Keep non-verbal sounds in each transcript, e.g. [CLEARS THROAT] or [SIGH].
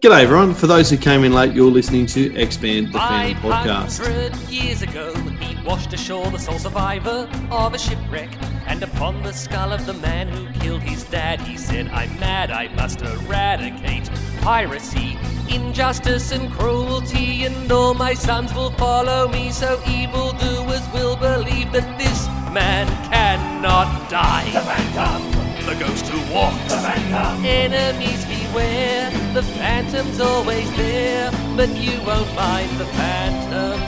G'day, everyone. For those who came in late, you're listening to Expand the Fan podcast. 500 years ago, he washed ashore the sole survivor of a shipwreck. And upon the skull of the man who killed his dad, he said, I'm mad, I must eradicate piracy, injustice, and cruelty. And all my sons will follow me, so evildoers will believe that this man cannot die. The Phantom! The ghost who walks. The Phantom! Enemies beware, the Phantom's always there, but you won't find the Phantom.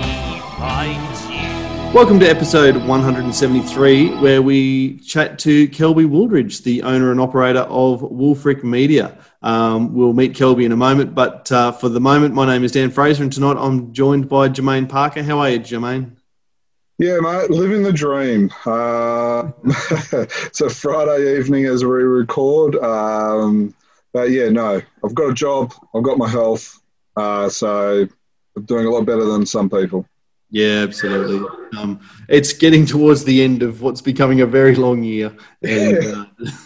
He finds you. Welcome to episode 173, where we chat to Kelby Wooldridge, the owner and operator of Wolfric Media. Um, we'll meet Kelby in a moment, but uh, for the moment, my name is Dan Fraser, and tonight I'm joined by Jermaine Parker. How are you, Jermaine? Yeah, mate, living the dream. Uh, [LAUGHS] it's a Friday evening as we record. Um, but yeah, no, I've got a job, I've got my health, uh, so I'm doing a lot better than some people. Yeah, absolutely. Um, it's getting towards the end of what's becoming a very long year, and [LAUGHS]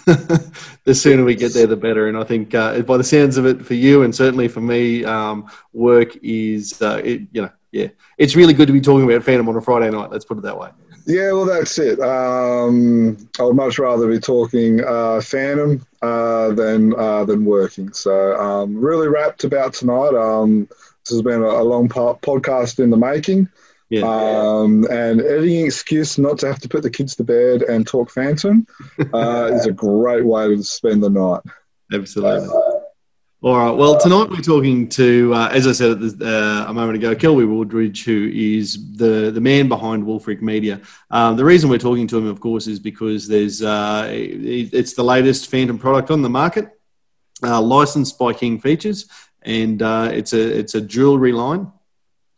uh, [LAUGHS] the sooner we get there, the better. And I think, uh, by the sounds of it, for you and certainly for me, um, work is, uh, it, you know, yeah, it's really good to be talking about Phantom on a Friday night. Let's put it that way. Yeah, well, that's it. Um, I would much rather be talking uh, Phantom uh, than uh, than working. So, um, really rapt about tonight. Um, this has been a, a long po- podcast in the making. Yeah. Um, and any excuse not to have to put the kids to bed and talk Phantom uh, is a great way to spend the night. Absolutely. All right. Well, tonight we're talking to, uh, as I said the, uh, a moment ago, Kelby Woodridge, who is the, the man behind Wolfric Media. Um, the reason we're talking to him, of course, is because there's uh, it, it's the latest Phantom product on the market, uh, licensed by King Features, and uh, it's a it's a jewelry line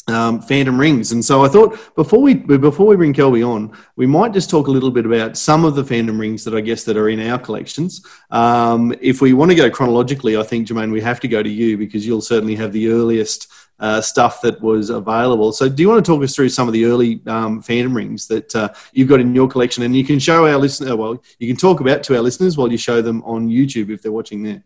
um, Phantom rings. And so I thought before we before we bring Kelby on, we might just talk a little bit about some of the Phantom rings that I guess that are in our collections. Um, if we want to go chronologically, I think Jermaine, we have to go to you because you'll certainly have the earliest uh, stuff that was available. So, do you want to talk us through some of the early um, Phantom rings that uh, you've got in your collection, and you can show our listener? Well, you can talk about to our listeners while you show them on YouTube if they're watching there.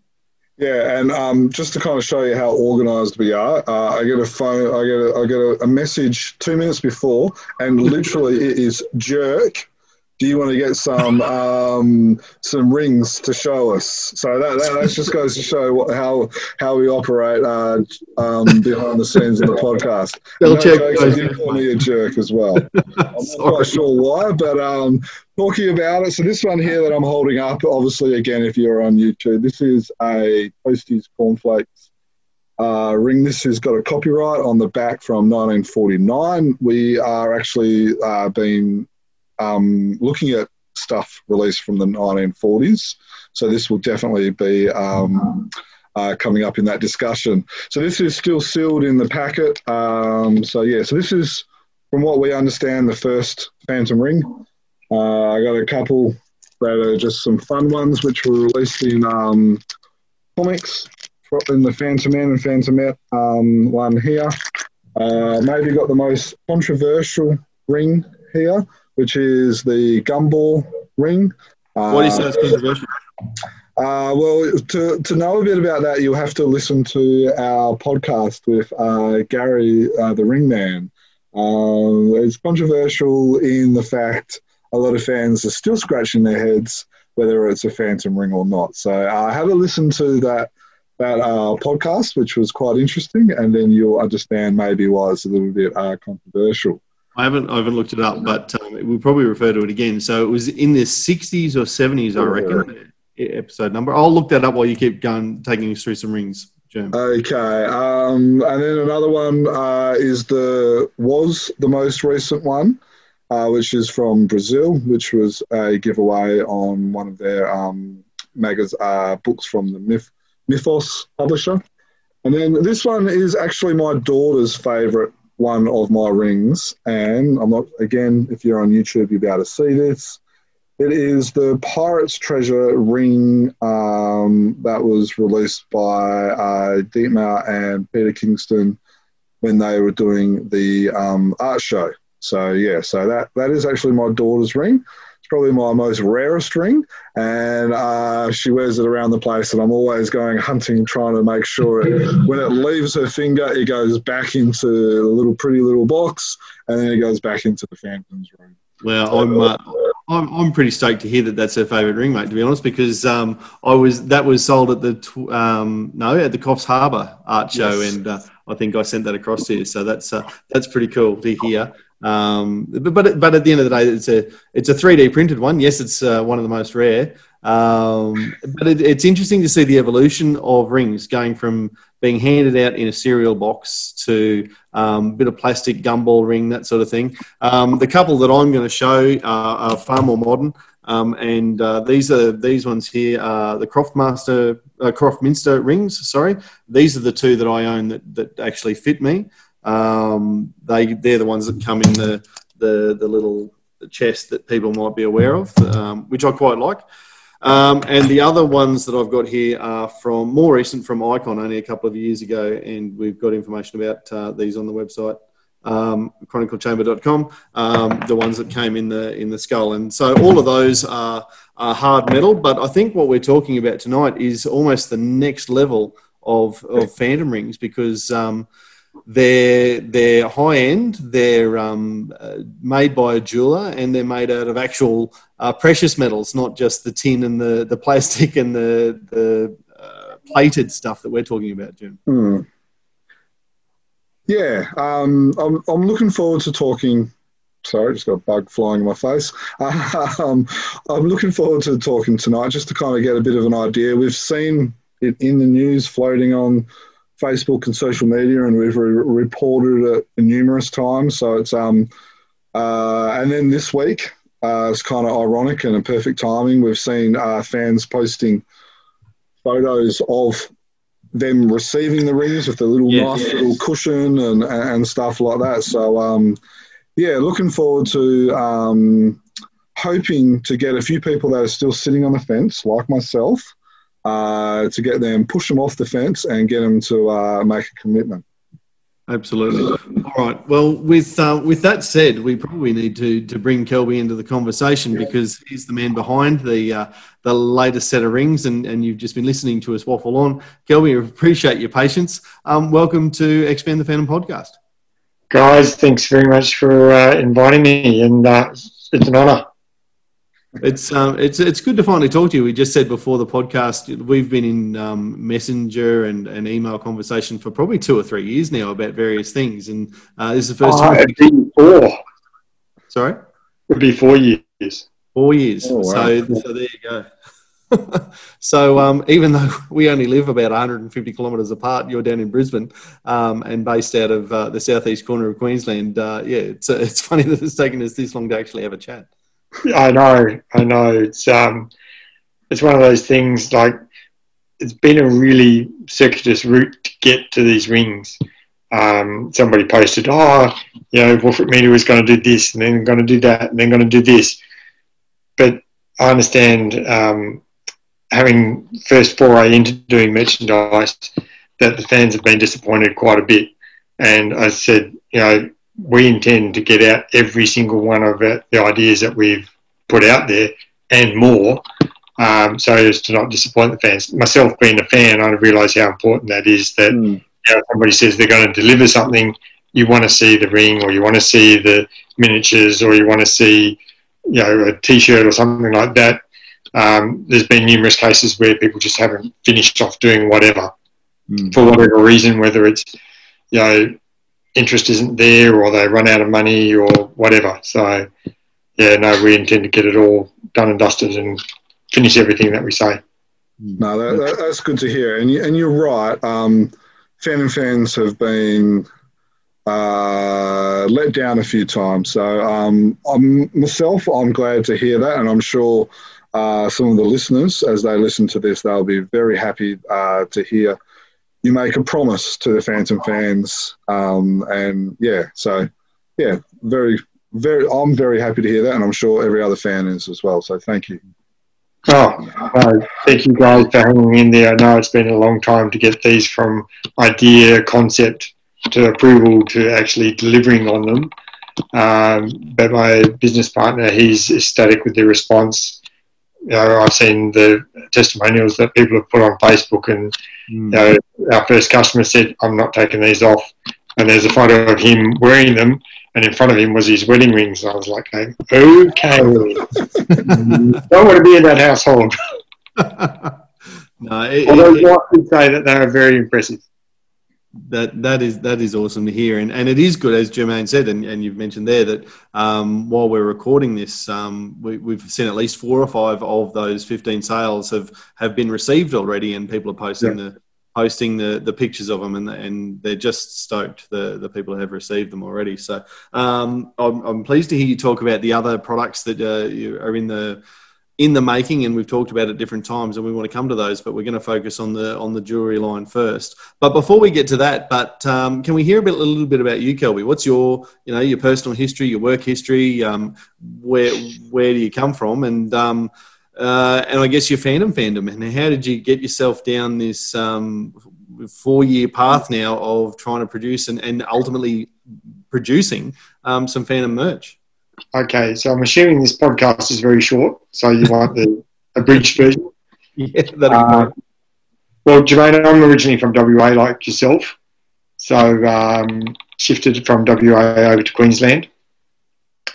Yeah, and um, just to kind of show you how organised we are, uh, I get a phone, I get a, I get a, a message two minutes before, and literally it is jerk. Do you want to get some [LAUGHS] um, some rings to show us? So that, that, that just goes to show what, how how we operate uh, um, behind the scenes in the podcast. They'll check jokes, did call me a jerk as well. [LAUGHS] I'm not quite sure why, but um, talking about it. So this one here that I'm holding up, obviously, again, if you're on YouTube, this is a Toasties Cornflakes uh, ring. This has got a copyright on the back from 1949. We are actually uh, been um, looking at stuff released from the 1940s. So this will definitely be um, uh, coming up in that discussion. So this is still sealed in the packet. Um, so yeah, so this is, from what we understand, the first Phantom ring. Uh, I got a couple that are just some fun ones, which were released in um, comics, in the Phantom Man and Phantomette um, one here. Uh, maybe got the most controversial ring here, which is the Gumball ring. Uh, What is that controversial? uh, well, to, to know a bit about that, you'll have to listen to our podcast with uh, Gary, uh, the Ring Man. Um, it's controversial in the fact a lot of fans are still scratching their heads whether it's a phantom ring or not. So uh, have a listen to that that uh, podcast, which was quite interesting, and then you'll understand maybe why it's a little bit uh, controversial. I haven't I haven't looked it up, but um, we'll probably refer to it again. So it was in the 60s or 70s, I reckon. Episode number. I'll look that up while you keep going, taking us through some rings, Jerm. Okay, um, and then another one uh, is the was the most recent one, uh, which is from Brazil, which was a giveaway on one of their um, magaz- uh, books from the Myth- Mythos publisher. And then this one is actually my daughter's favourite one of my rings, and I'm not again. If you're on YouTube, you'll be able to see this. It is the Pirate's Treasure ring um, that was released by uh, Dietmar and Peter Kingston when they were doing the um, art show. So yeah, so that that is actually my daughter's ring. Probably my most rarest ring, and uh, she wears it around the place. And I'm always going hunting, trying to make sure it, [LAUGHS] when it leaves her finger, it goes back into the little pretty little box, and then it goes back into the Phantom's room. Well, I'm, uh, I'm I'm pretty stoked to hear that that's her favourite ring, mate. To be honest, because um, I was that was sold at the tw- um, no at the Coffs Harbour Art Show, Yes. and uh, I think I sent that across to you. So that's uh, that's pretty cool to hear. Um, but but at the end of the day, it's a it's a 3D printed one. Yes, it's uh, one of the most rare. Um, but it, it's interesting to see the evolution of rings going from being handed out in a cereal box to um, a bit of plastic gumball ring, that sort of thing. Um, the couple that I'm going to show are, are far more modern. Um, and uh, these are these ones here are the Croftmaster, uh, Croftminster rings. Sorry, these are the two that I own that, that actually fit me. Um, they they're the ones that come in the the, the little chest that people might be aware of, um, which I quite like. Um, and the other ones that I've got here are from more recent from Ikon, only a couple of years ago, and we've got information about uh, these on the website, um, chroniclechamber.com. Um, the ones that came in the in the skull, and so all of those are, are hard metal. But I think what we're talking about tonight is almost the next level of of phantom rings because. Um, they're they're high end. They're um, uh, made by a jeweler, and they're made out of actual uh, precious metals, not just the tin and the, the plastic and the the uh, plated stuff that we're talking about, Jim. Hmm. Yeah, um, I'm, I'm looking forward to talking. Sorry, just got a bug flying in my face. [LAUGHS] Um, I'm looking forward to talking tonight just to kind of get a bit of an idea. We've seen it in the news floating on Facebook and social media, and we've re- reported it numerous times. So it's um, uh, and then this week, uh, it's kind of ironic and a perfect timing. We've seen uh, fans posting photos of them receiving the rings with the little nice little cushion and and stuff like that. So um, yeah, looking forward to um, hoping to get a few people that are still sitting on the fence, like myself, uh, to get them push them off the fence and get them to uh, make a commitment. Absolutely. All right. Well, with uh, with that said, we probably need to to bring Kelby into the conversation because he's the man behind the uh, the latest set of rings, and, and you've just been listening to us waffle on. Kelby, we appreciate your patience. Um, welcome to Expand the Phantom podcast. Guys, thanks very much for uh, inviting me, and uh, it's an honour. It's um, it's it's good to finally talk to you. We just said before the podcast we've been in um, messenger and, and email conversation for probably two or three years now about various things, and uh, this is the first Oh, time. it'd be four. Sorry, It'd be four years. four years. Oh, wow. So so there you go. [LAUGHS] so um, even though we only live about 150 kilometres apart, you're down in Brisbane um, and based out of uh, the southeast corner of Queensland. Uh, yeah, it's uh, it's [LAUGHS] funny that it's taken us this long to actually have a chat. I know, I know. It's um, it's one of those things. Like, it's been a really circuitous route to get to these rings. Um, somebody posted, "Oh, you know, Wolfric Media was going to do this, and then going to do that, and then going to do this." But I understand, um, having first foray into doing merchandise, that the fans have been disappointed quite a bit. And I said, you know, we intend to get out every single one of it, the ideas that we've put out there and more, um, so as to not disappoint the fans. Myself being a fan, I realise how important that is. That Hmm. you know, somebody says they're going to deliver something, you want to see the ring, or you want to see the miniatures, or you want to see, you know, a T-shirt or something like that. Um, there's been numerous cases where people just haven't finished off doing whatever Mm. for whatever reason, whether it's you know interest isn't there or they run out of money or whatever. So yeah, no, we intend to get it all done and dusted and finish everything that we say. No, that, that, that's good to hear. And, you, and you're right. Um, and fans have been uh, let down a few times. So um, I'm, myself, I'm glad to hear that. And I'm sure uh, some of the listeners, as they listen to this, they'll be very happy uh, to hear you make a promise to the Phantom fans. Um, and yeah, so yeah, very, very, I'm very happy to hear that. And I'm sure every other fan is as well. So thank you. Oh, no, thank you guys for hanging in there. I know it's been a long time to get these from idea, concept to approval to actually delivering on them. Um, but my business partner, he's ecstatic with the response. You know, I've seen the testimonials that people have put on Facebook, and hmm. you know, our first customer said, "I'm not taking these off." And there's a photo of him wearing them, and in front of him was his wedding rings. I was like, "Okay, [LAUGHS] don't want to be in that household." [LAUGHS] no, it, Although it- I would say that they are very impressive. That that is that is awesome to hear, and and it is good as Jermaine said, and, and you've mentioned there that um, while we're recording this, um, we, we've seen at least four or five of those fifteen sales have have been received already, and people are posting the posting the the pictures of them, and and they're just stoked the the people have received them already. So um, I'm, I'm pleased to hear you talk about the other products that uh, you are in the in the making and we've talked about it different times and we want to come to those but we're going to focus on the on the jewelry line first. But before we get to that but um, can we hear a bit a little bit about you kelby? What's your you know your personal history your work history um, where where do you come from? And um, uh, and I guess your fandom fandom. And how did you get yourself down this um, four year path now of trying to produce and, and ultimately producing um, some fandom merch Okay, so I'm assuming this podcast is very short, so you want the [LAUGHS] abridged version. yeah that'd Uh, well, Jermaine, I'm originally from WA, like yourself, so um, shifted from WA over to Queensland.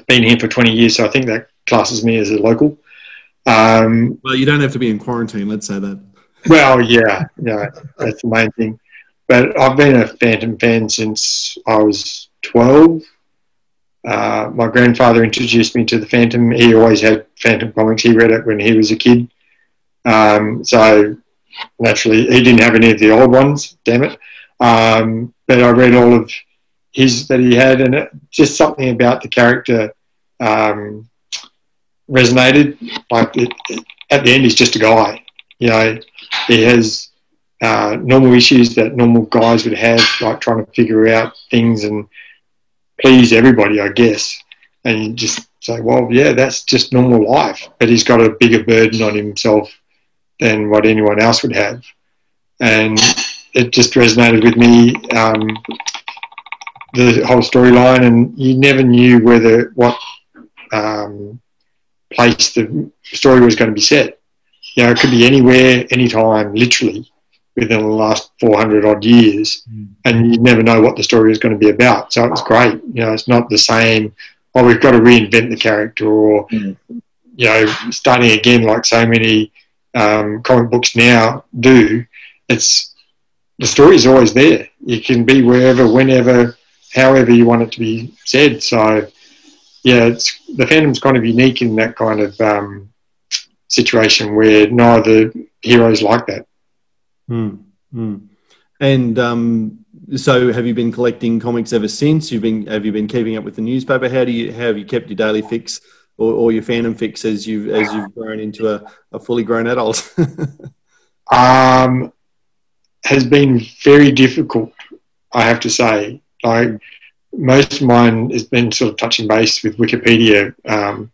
Been here for 20 years, so I think that classes me as a local. Um, Well, you don't have to be in quarantine. Let's say that. [LAUGHS] well, yeah, yeah, that's the main thing. But I've been a Phantom fan since I was 12. Uh, my grandfather introduced me to the Phantom. He always had Phantom comics. He read it when he was a kid. Um, so naturally, he didn't have any of the old ones. Damn it! Um, but I read all of his that he had, and it, just something about the character um, resonated. Like it, it- at the end, he's just a guy. You know, he has uh, normal issues that normal guys would have, like trying to figure out things and please everybody, I guess. And just say, well, yeah, that's just normal life. But he's got a bigger burden on himself than what anyone else would have. And it just resonated with me, um, the whole storyline. And you never knew whether what um, place the story was going to be set. You know, it could be anywhere, anytime, literally within the last 400 odd years, and you never know what the story is going to be about. So it was great. You know, it's not the same. Oh, we've got to reinvent the character, or Mm. you know, starting again like so many um, comic books now do. It's the story is always there. You can be wherever, whenever, however you want it to be said. So yeah, it's the Phantom's kind of unique in that kind of um, situation where neither heroes like that. Hmm. Hmm. And um, so, have you been collecting comics ever since? You've been have you been keeping up with the newspaper? How do you how have you kept your daily fix or, or your fandom fix as you've as you've grown into a, a fully grown adult? [LAUGHS] um, has been very difficult, I have to say. Like most of mine has been sort of touching base with Wikipedia. Um,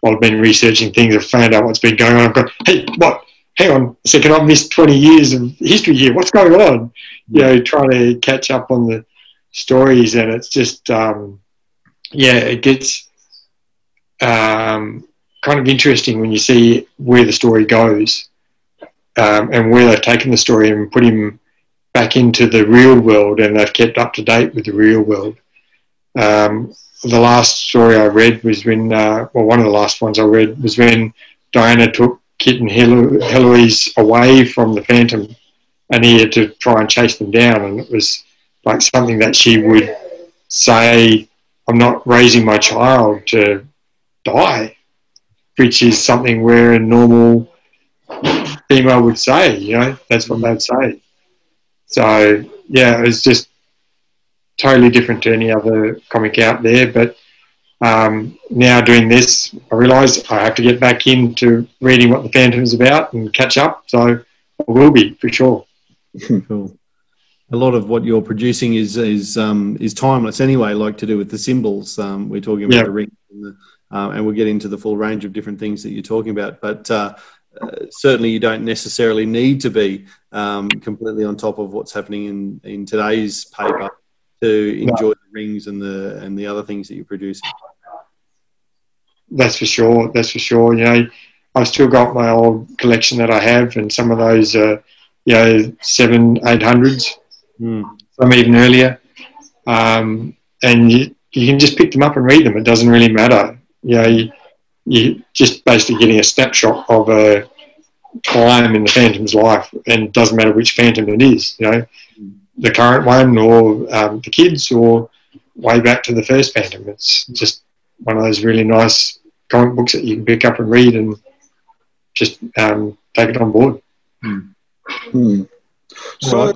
while I've been researching things, I've found out what's been going on. I've gone, hey, what? Hang on a second, I've missed 20 years of history here. What's going on? You know, trying to catch up on the stories, and it's just, um, yeah, it gets um, kind of interesting when you see where the story goes um, and where they've taken the story and put him back into the real world and they've kept up to date with the real world. Um, the last story I read was when, uh, well, one of the last ones I read was when Diana took Kit and Heloise away from the Phantom and he had to try and chase them down. And it was like something that she would say, I'm not raising my child to die, which is something where a normal female would say, you know, that's what they'd say. So, yeah, it was just totally different to any other comic out there. But um, now doing this, I realise I have to get back into reading what the Phantom is about and catch up. So I will be for sure. [LAUGHS] cool. A lot of what you're producing is is um, is timeless anyway, like to do with the symbols. Um, we're talking about Yeah. the ring, and, the, uh, and we'll get into the full range of different things that you're talking about. But uh, uh, certainly, you don't necessarily need to be um, completely on top of what's happening in in today's paper to enjoy the rings and the and the other things that you're producing. That's for sure. That's for sure. You know, I've still got my old collection that I have, and some of those are, you know, seven, eight hundreds, Mm. some even earlier. Um, and you, you can just pick them up and read them. It doesn't really matter. You know, you, you just basically getting a snapshot of a time in the Phantom's life, and it doesn't matter which Phantom it is. You know, the current one or um, the kids or way back to the first Phantom. It's just one of those really nice comic books that you can pick up and read and just um, take it on board. Hmm. So, Right.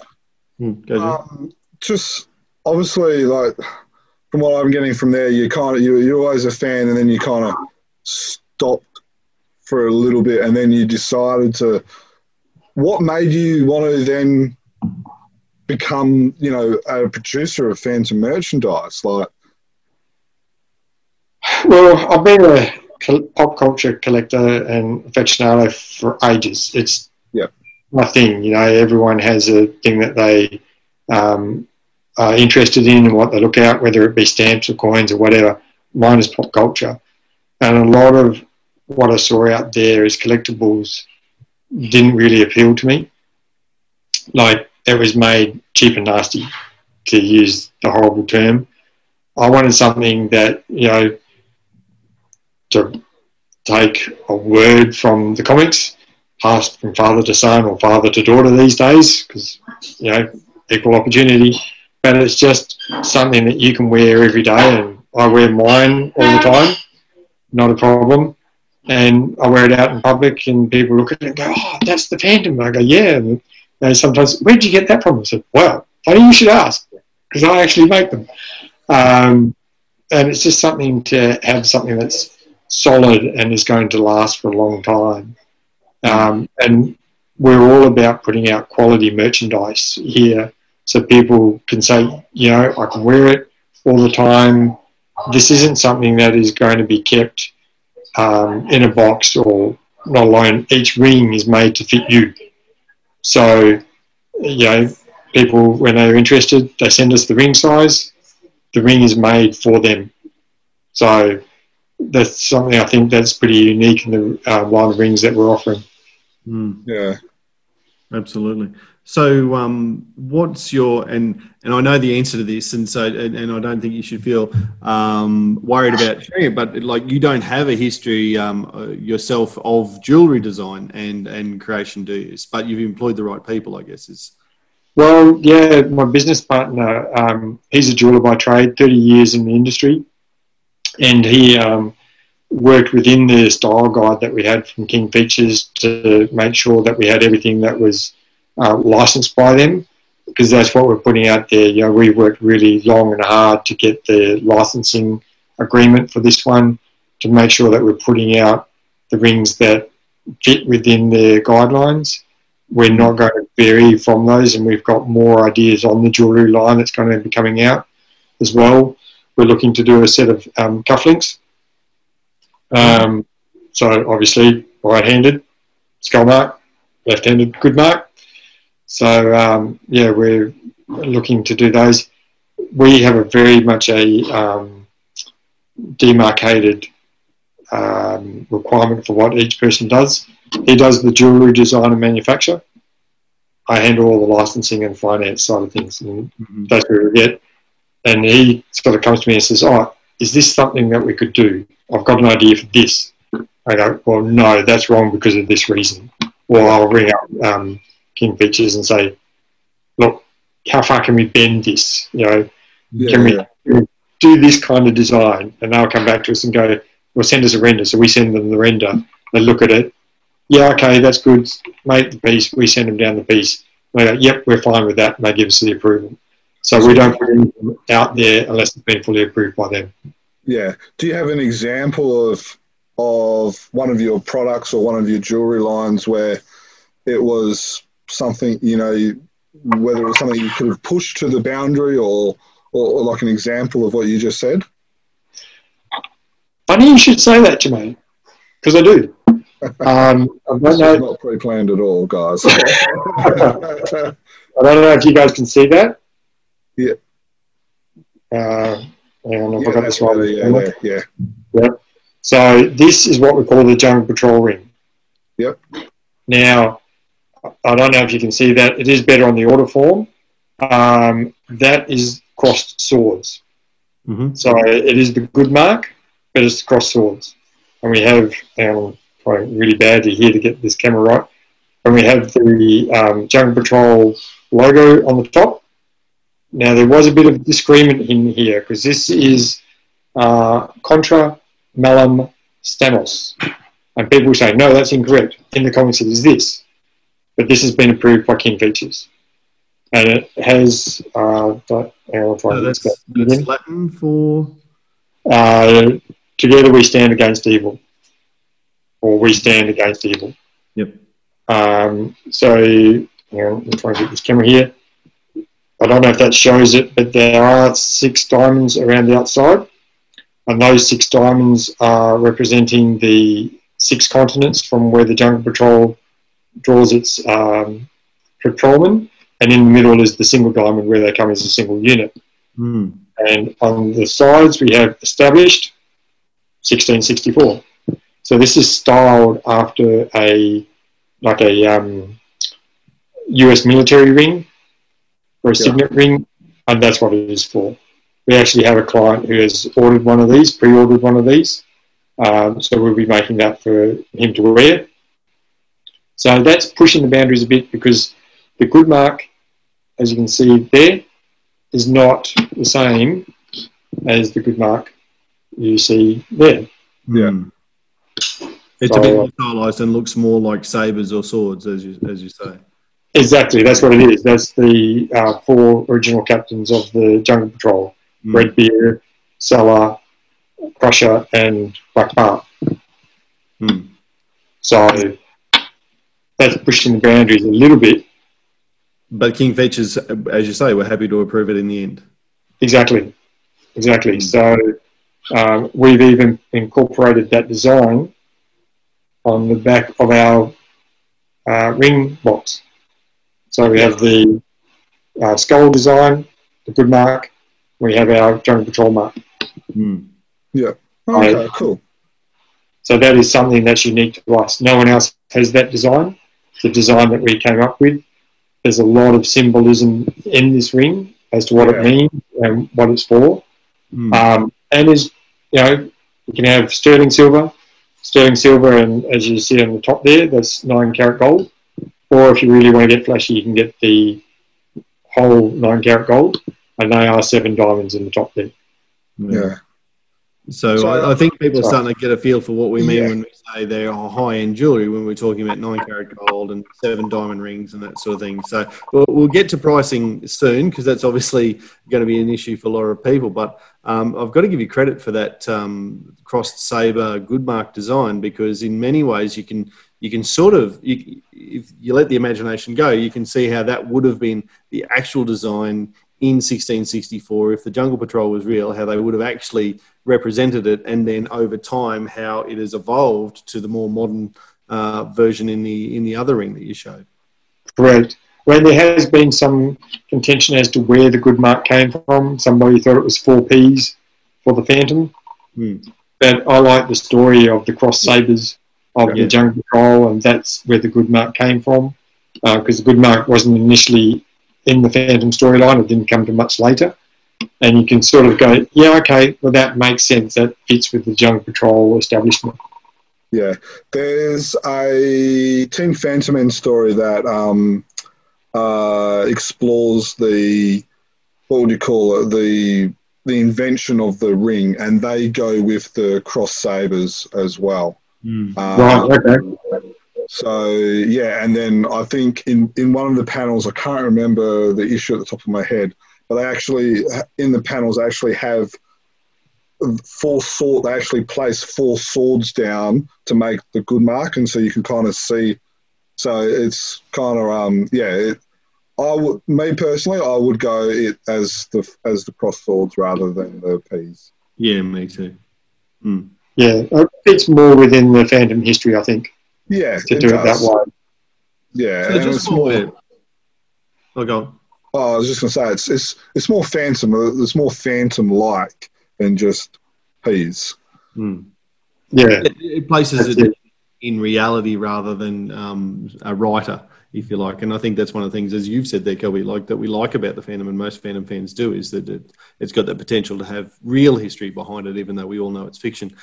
Mm, go, Jim. um, just obviously, like from what I'm getting from there, you kind of you, you're always a fan, and then you kind of stopped for a little bit, and then you decided to. What made you want to then become, you know, a producer of Phantom merchandise? Like, Well, I've been a pop culture collector and aficionado for ages. It's Yeah. my thing. You know, everyone has a thing that they um, are interested in and what they look at, whether it be stamps or coins or whatever. Mine is pop culture, and a lot of what I saw out there as collectibles didn't really appeal to me. Like it was made cheap and nasty, to use the horrible term. I wanted something that you know to take a word from the comics, passed from father to son or father to daughter these days, because you know equal opportunity. But it's just something that you can wear every day, and I wear mine all the time, not a problem. And I wear it out in public, and people look at it and go, "Oh, that's the Phantom." I go, "Yeah." And they sometimes, "Where'd you get that from?" I said, "Well, funny you should ask, because I actually make them." Um, and it's just something to have something that's solid and is going to last for a long time. Um, and we're all about putting out quality merchandise here so people can say, you know, I can wear it all the time. This isn't something that is going to be kept um, in a box or not alone. Each ring is made to fit you. So, you know, people, when they're interested, they send us the ring size. The ring is made for them. So, that's something I think that's pretty unique in the uh, line of rings that we're offering. Mm. yeah, Absolutely. So, um, what's your and and I know the answer to this, and so and, and I don't think you should feel um, worried about sharing it, but like you don't have a history um, uh, yourself of jewelry design and and creation, do you? But you've employed the right people, I guess. Is Well, yeah, my business partner, um, he's a jeweler by trade, 30 years in the industry, and he um, worked within the style guide that we had from King Features to make sure that we had everything that was uh, licensed by them, because that's what we're putting out there. You know, we worked really long and hard to get the licensing agreement for this one to make sure that we're putting out the rings that fit within their guidelines we're not going to vary from those, and we've got more ideas on the jewellery line that's going to be coming out as well. We're looking to do a set of um, cufflinks. Um, so obviously, right-handed, skull mark, left-handed, good mark. So um, yeah, we're looking to do those. We have a very much a um, demarcated um, requirement for what each person does. He does the jewellery design and manufacture. I handle all the licensing and finance side of things, and that's where we get. And he sort of comes to me and says, "Oh, is this something that we could do? I've got an idea for this." I go, "Well, no, that's wrong because of this reason." Or I'll ring up um, King Features and say, "Look, how far can we bend this? You know, yeah, can we yeah. can we do this kind of design?" And they'll come back to us and go, "Well, send us a render." So we send them the render. They look at it. Yeah, okay, that's good. Make the piece. We send them down the piece. They go, "Yep, we're fine with that." And they give us the approval. So we don't put anything out there unless it's been fully approved by them. Yeah. Do you have an example of of one of your products or one of your jewelry lines where it was something you know, whether it was something you could have pushed to the boundary or, or, or like an example of what you just said? Funny you should say that, Jermaine, because I do. [LAUGHS] Um, I don't know. not pre-planned at all, guys. [LAUGHS] I don't know if you guys can see that. Yeah. Uh, hang on, have Yeah, got that's this right? better, yeah, yeah, yeah. So this is what we call the Jungle Patrol ring. Yep. Now, I don't know if you can see that. It is better on the order form. Um, that is crossed swords. hmm So it is the good mark, but it's crossed swords. And we have, and I'm trying really badly here to get this camera right, and we have the um, Jungle Patrol logo on the top. Now there was a bit of disagreement in here because this is uh, Contra Malum Stamus. And people say, no, that's incorrect. In the comments it is this. But this has been approved by King Features. And it has, uh, but, hang on, I'll try So and that's, get that again. that's Latin for. Uh, together we stand against evil, or we stand against evil. Yep. Um, so, hang on, I'm trying to get this camera here. I don't know if that shows it, but there are six diamonds around the outside, and those six diamonds are representing the six continents from where the Jungle Patrol draws its um, patrolmen, and in the middle is the single diamond where they come as a single unit. Hmm. And on the sides, we have established 1664. So this is styled after a like a um, US military ring or a Yeah. signet ring, and that's what it is for. We actually have a client who has ordered one of these, pre-ordered one of these, um, so we'll be making that for him to wear. So that's pushing the boundaries a bit because the good mark, as you can see there, is not the same as the good mark you see there. Yeah. It's a bit more stylized and looks more like sabers or swords, as you as you say. Exactly, that's what it is. That's the uh, four original captains of the Jungle Patrol: Mm. Redbeard, Salah, Crusher, and Black Bart. Hmm. So that's pushing the boundaries a little bit. But King Features, as you say, we're happy to approve it in the end. Exactly, exactly. Mm. So um, we've even incorporated that design on the back of our uh, ring box. So we have the uh, skull design, the good mark. We have our Jungle Patrol mark. Hmm. Okay, cool. So that is something that's unique to us. No one else has that design. The design that we came up with. There's a lot of symbolism in this ring as to what Yeah. it means and what it's for. Hmm. Um, and is you know you can have sterling silver, sterling silver, and as you see on the top there, that's nine carat gold. Or if you really want to get flashy, you can get the whole nine carat gold, and they are seven diamonds in the top there. Yeah. So, So- I, I think people are starting to get a feel for what we mean Yeah. when we say they're high end jewelry, when we're talking about nine carat gold and seven diamond rings and that sort of thing. So we'll, we'll get to pricing soon because that's obviously going to be an issue for a lot of people. But um, I've got to give you credit for that um, crossed saber good mark design because in many ways you can you can sort of you, if you let the imagination go, you can see how that would have been the actual design in 1664 if the Jungle Patrol was real, how they would have actually represented it, and then over time how it has evolved to the more modern uh, version in the in the other ring that you showed. Correct. When there has been some contention as to where the good mark came from, somebody thought it was four P's for the Phantom. Hmm. But I like the story of the cross sabers of Yeah. the Jungle Patrol, and that's where the good mark came from. Because the good mark wasn't initially in the Phantom storyline; it didn't come to much later. And you can sort of go, yeah, okay, well that makes sense. That fits with the Jungle Patrol establishment. Yeah, there's a Team Fantomen story that um, uh, explores the what would you call it the the invention of the ring, and they go with the cross sabers as well. Um, Right. Okay. So yeah, and then I think in in one of the panels, I can't remember the issue at the top of my head, but they actually in the panels actually have four sword. They actually place four swords down to make the good mark, and so you can kind of see. So it's kind of um yeah. It, I would me personally, I would go it as the as the cross swords rather than the P's. Yeah, me too. Hmm. Yeah, it fits more within the Phantom history, I think, Yeah, to do it that way. Yeah, So and just it's more- we're, oh, go on. Oh, I was just going to say it's it's it's more phantom. uh, It's more phantom like than just P's. Hmm. Yeah, It, it places it it. in reality rather than um, a writer, if you like. And I think that's one of the things, as you've said there, Kelby, like that we like about the Phantom, and most Phantom fans do, is that it, it's got that potential to have real history behind it, even though we all know it's fiction.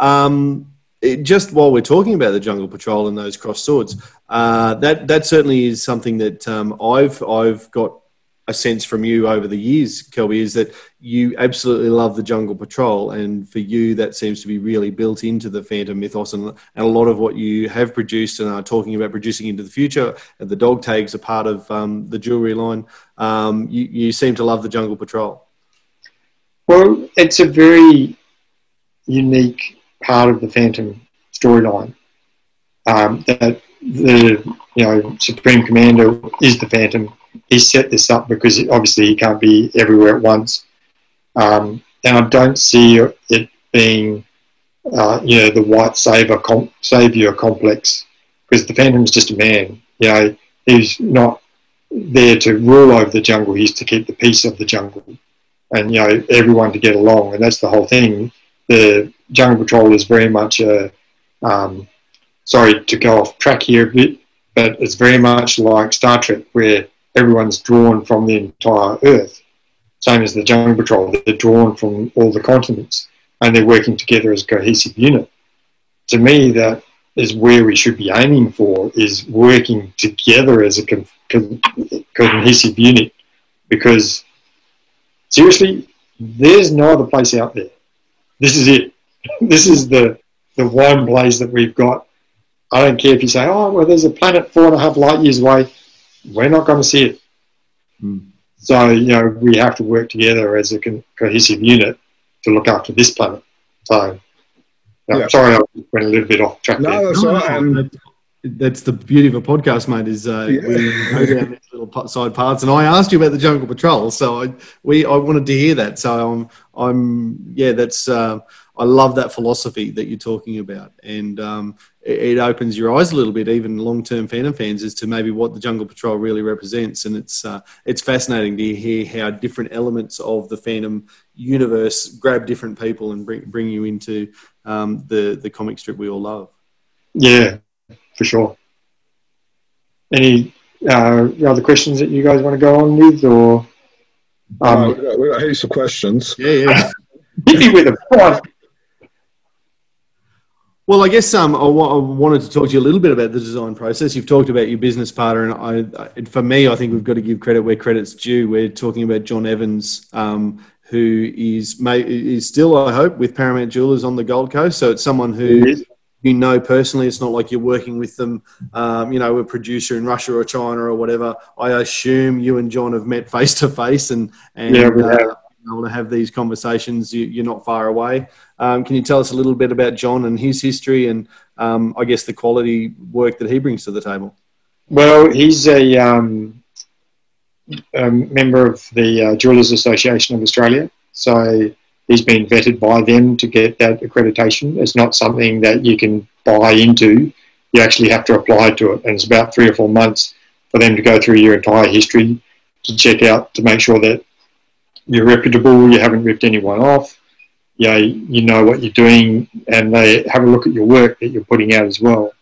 Um, it, just while we're talking about the Jungle Patrol and those cross swords, uh, that that certainly is something that um, I've I've got a sense from you over the years, Kelby, is that you absolutely love the Jungle Patrol, and for you, that seems to be really built into the Phantom mythos, and, and a lot of what you have produced and are talking about producing into the future. The dog tags are part of um, the jewelry line. Um, you, you seem to love the Jungle Patrol. Well, it's a very unique part of the Phantom storyline. Um, that the you know Supreme Commander is the Phantom. He set this up because obviously he can't be everywhere at once, um, and I don't see it being uh, you know the white savior com- savior complex because the Phantom's just a man. You know he's not there to rule over the jungle. He's to keep the peace of the jungle and you know everyone to get along, and that's the whole thing. The Jungle Patrol is very much a um, sorry to go off track here a bit, but it's very much like Star Trek, where everyone's drawn from the entire Earth. Same as the Jungle Patrol, they're drawn from all the continents, and they're working together as a cohesive unit. To me, that is where we should be aiming for: is working together as a co- co- cohesive unit, because seriously, there's no other place out there. This is it. This is the the one place that we've got. I don't care if you say, oh, well, there's a planet four and a half light years away. We're not going to see it. Hmm. So, you know, we have to work together as a co- cohesive unit to look after this planet. So, yeah, Yeah. sorry, I went a little bit off track there. No, that's all right. Um, that's the beauty of a podcast, mate. Is uh, Yeah. we go down these little side paths, and I asked you about the Jungle Patrol, so I we I wanted to hear that. So I'm I'm yeah, that's uh, I love that philosophy that you're talking about, and um, it, it opens your eyes a little bit, even long-term Phantom fans, as to maybe what the Jungle Patrol really represents, and it's uh, it's fascinating to hear how different elements of the Phantom universe grab different people and bring bring you into um, the the comic strip we all love. Yeah, for sure. Any uh, other questions that you guys want to go on with, or uh, um, we, got, we got heaps of questions. Yeah, yeah. [LAUGHS] hit me with a five? Well, I guess um, I, wanted to talk to you a little bit about the design process. You've talked about your business partner, and I, I, for me, I think we've got to give credit where credit's due. We're talking about John Evans, um, who is is still, I hope, with Paramount Jewelers on the Gold Coast. So it's someone who you know personally. It's not like you're working with them, um, you know, a producer in Russia or China or whatever. I assume you and John have met face to face and and Yeah, uh, able to have these conversations. You, you're not far away. Um, can you tell us a little bit about John and his history and um, I guess the quality work that he brings to the table? Well, he's a, um, a member of the uh, Jewelers Association of Australia, so he's been vetted by them to get that accreditation. It's not something that you can buy into; you actually have to apply to it, and it's about three or four months for them to go through your entire history to check out to make sure that you're reputable, you haven't ripped anyone off, you know, you know what you're doing, and they have a look at your work that you're putting out as well.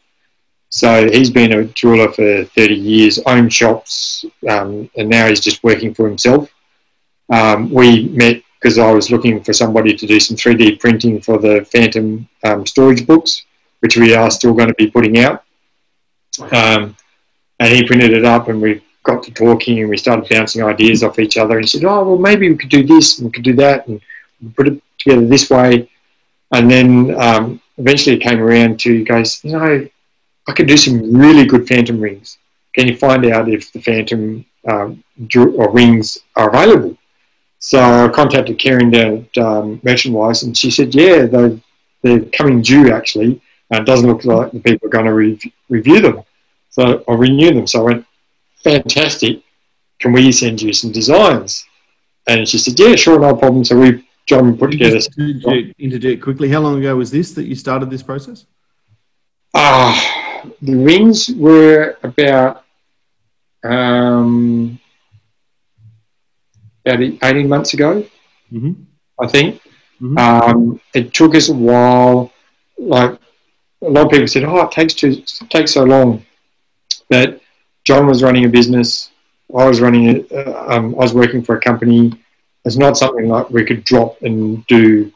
So he's been a jeweler for 30 years, owned shops, um, and now he's just working for himself. Um, we met because I was looking for somebody to do some 3D printing for the Phantom um, storage books, which we are still going to be putting out. Um, and he printed it up, and we got to talking, and we started bouncing ideas off each other. And he said, "Oh, well, maybe we could do this, and we could do that, and put it together this way." And then um, eventually it came around to, he goes, "You know, I could do some really good phantom rings. Can you find out if the phantom um, or rings are available? So I contacted Karen down at um, Merchandise, and she said, "Yeah, they're, they're coming due actually. And it doesn't look like the people are going to re- review them. So I renew them. So I went, fantastic. Can we send you some designs? And she said, yeah, sure, no problem. So we John put together. Just to interject- interject quickly, how long ago was this that you started this process? Ah, the rings were about um, about 18 months ago, Mhm. I think. Mhm. Um, it took us a while. Like a lot of people said, "Oh, it takes too it takes so long." But John was running a business. I was running it. Uh, um, I was working for a company. It's not something like we could drop and do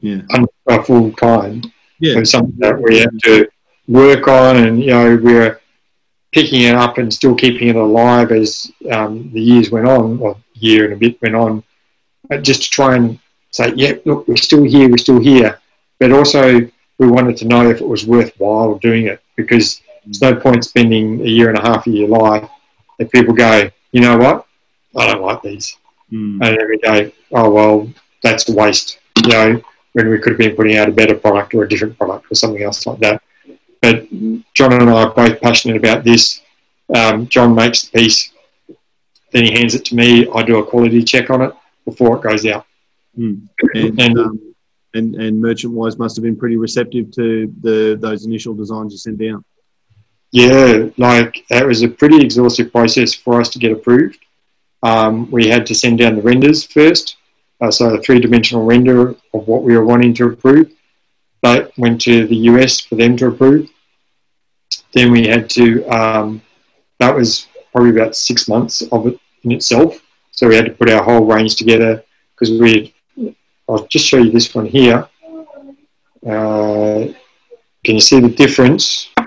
Yeah. uh, full time. Yeah. It was something that we have to work on, and you know we're picking it up and still keeping it alive as um, the years went on, or year and a bit went on, just to try and say, yeah, look, we're still here, we're still here, but also we wanted to know if it was worthwhile doing it because there's no point spending a year and a half of your life if people go, you know what, I don't like these, Mm. and then we go, oh well, that's a waste, you know, when we could have been putting out a better product or a different product or something else like that. But John and I are both passionate about this. Um, John makes the piece, then he hands it to me. I do a quality check on it before it goes out. Mm. And, And- um, and and merchant wise must have been pretty receptive to the those initial designs you sent down. Yeah, like that was a pretty exhaustive process for us to get approved. Um, we had to send down the renders first, uh, so a three dimensional render of what we were wanting to approve. That went to the US for them to approve. Then we had to, um, that was probably about six months of it in itself. So we had to put our whole range together because we, I'll just show you this one here. Uh, can you see the difference? [COUGHS]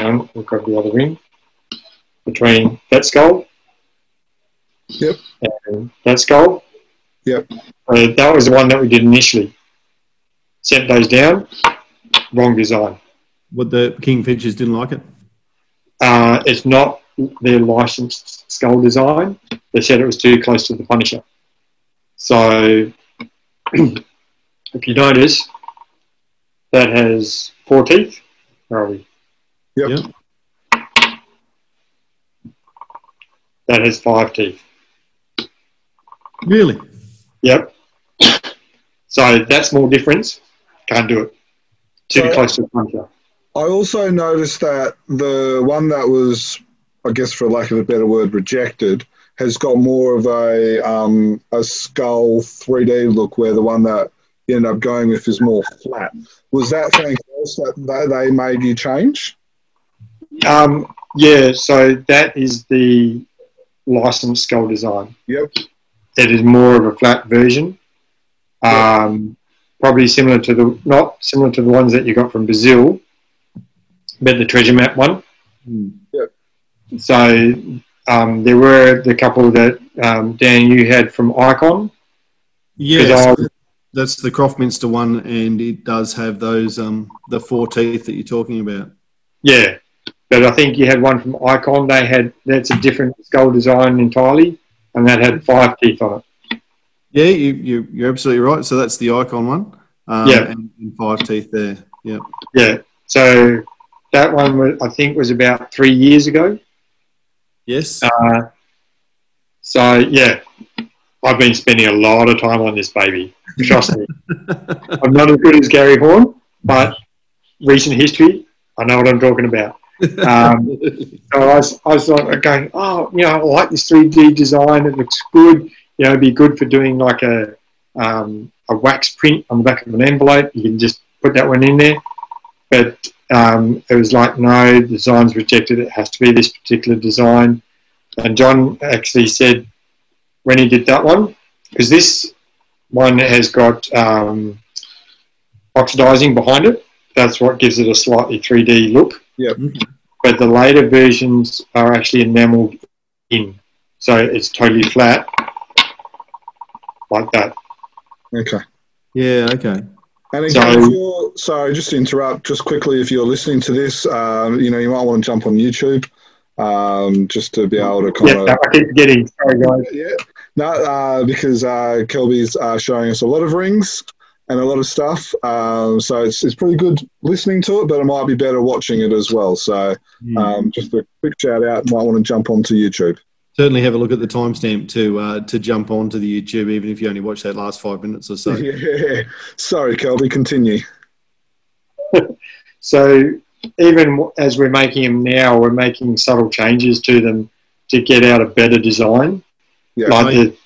Um, we've got the other ring between that skull. Yep. And that skull. Yep. Uh, that was the one that we did initially. Sent those down. Wrong design. What the King Features didn't like it. Uh, it's not their licensed skull design. They said it was too close to the Punisher. So, [CLEARS THROAT] if you notice, that has four teeth. Where are we? Yep. Yep. That has five teeth. Really? Yep. So that's more difference, can't do it. Too So- close to the Punisher. I also noticed that the one that was, I guess, for lack of a better word, rejected, has got more of a um, a skull 3D look, where the one that you end up going with is more flat. Was that something else that, that they made you change? Um, yeah, so that is the licensed skull design. Yep. It is more of a flat version. Um, probably similar to the not similar to the ones that you got from Brazil, but the treasure map one. Mm. So um, there were the couple that um, Dan you had from Ikon. Yes, I- that's the Croftminster one, and it does have those um the four teeth that you're talking about. Yeah, but I think you had one from Ikon. They had that's a different skull design entirely, and that had five teeth on it. Yeah, you, you you're absolutely right. So that's the Ikon one. Um, Yeah. and, and five teeth there. Yeah. Yeah, so that one I think was about three years ago. Yes. Uh, so yeah, I've been spending a lot of time on this baby. Trust me, [LAUGHS] I'm not as good as Gary Horn, but recent history, I know what I'm talking about. Um, So I was, I was like going, oh, you know, I like this 3D design. It looks good. You know, it'd be good for doing like a um, a wax print on the back of an envelope. You can just put that one in there. But um, it was like, no, the design's rejected. It has to be this particular design. And John actually said when he did that one, because this one has got um, oxidizing behind it. That's what gives it a slightly 3D look but the later versions are actually enameled in, so it's totally flat, like that. Okay. yeah. Okay. And again, So- if you're, sorry, just to interrupt, just quickly, if you're listening to this, um, you know, you might want to jump on YouTube um, just to be able to kind Yeah, of. I keep forgetting. Sorry, guys. Yeah, no, uh, because uh, Kelby's uh, showing us a lot of rings and a lot of stuff. Um, so it's, it's pretty good listening to it, but it might be better watching it as well. So Hmm. um, just a quick shout out, might want to jump onto YouTube. Certainly have a look at the timestamp to uh, to jump onto the YouTube, even if you only watch that last five minutes or so. [LAUGHS] Yeah. Sorry, Kelby, continue. [LAUGHS] So even as we're making them now, we're making subtle changes to them to get out a better design. Yeah. like the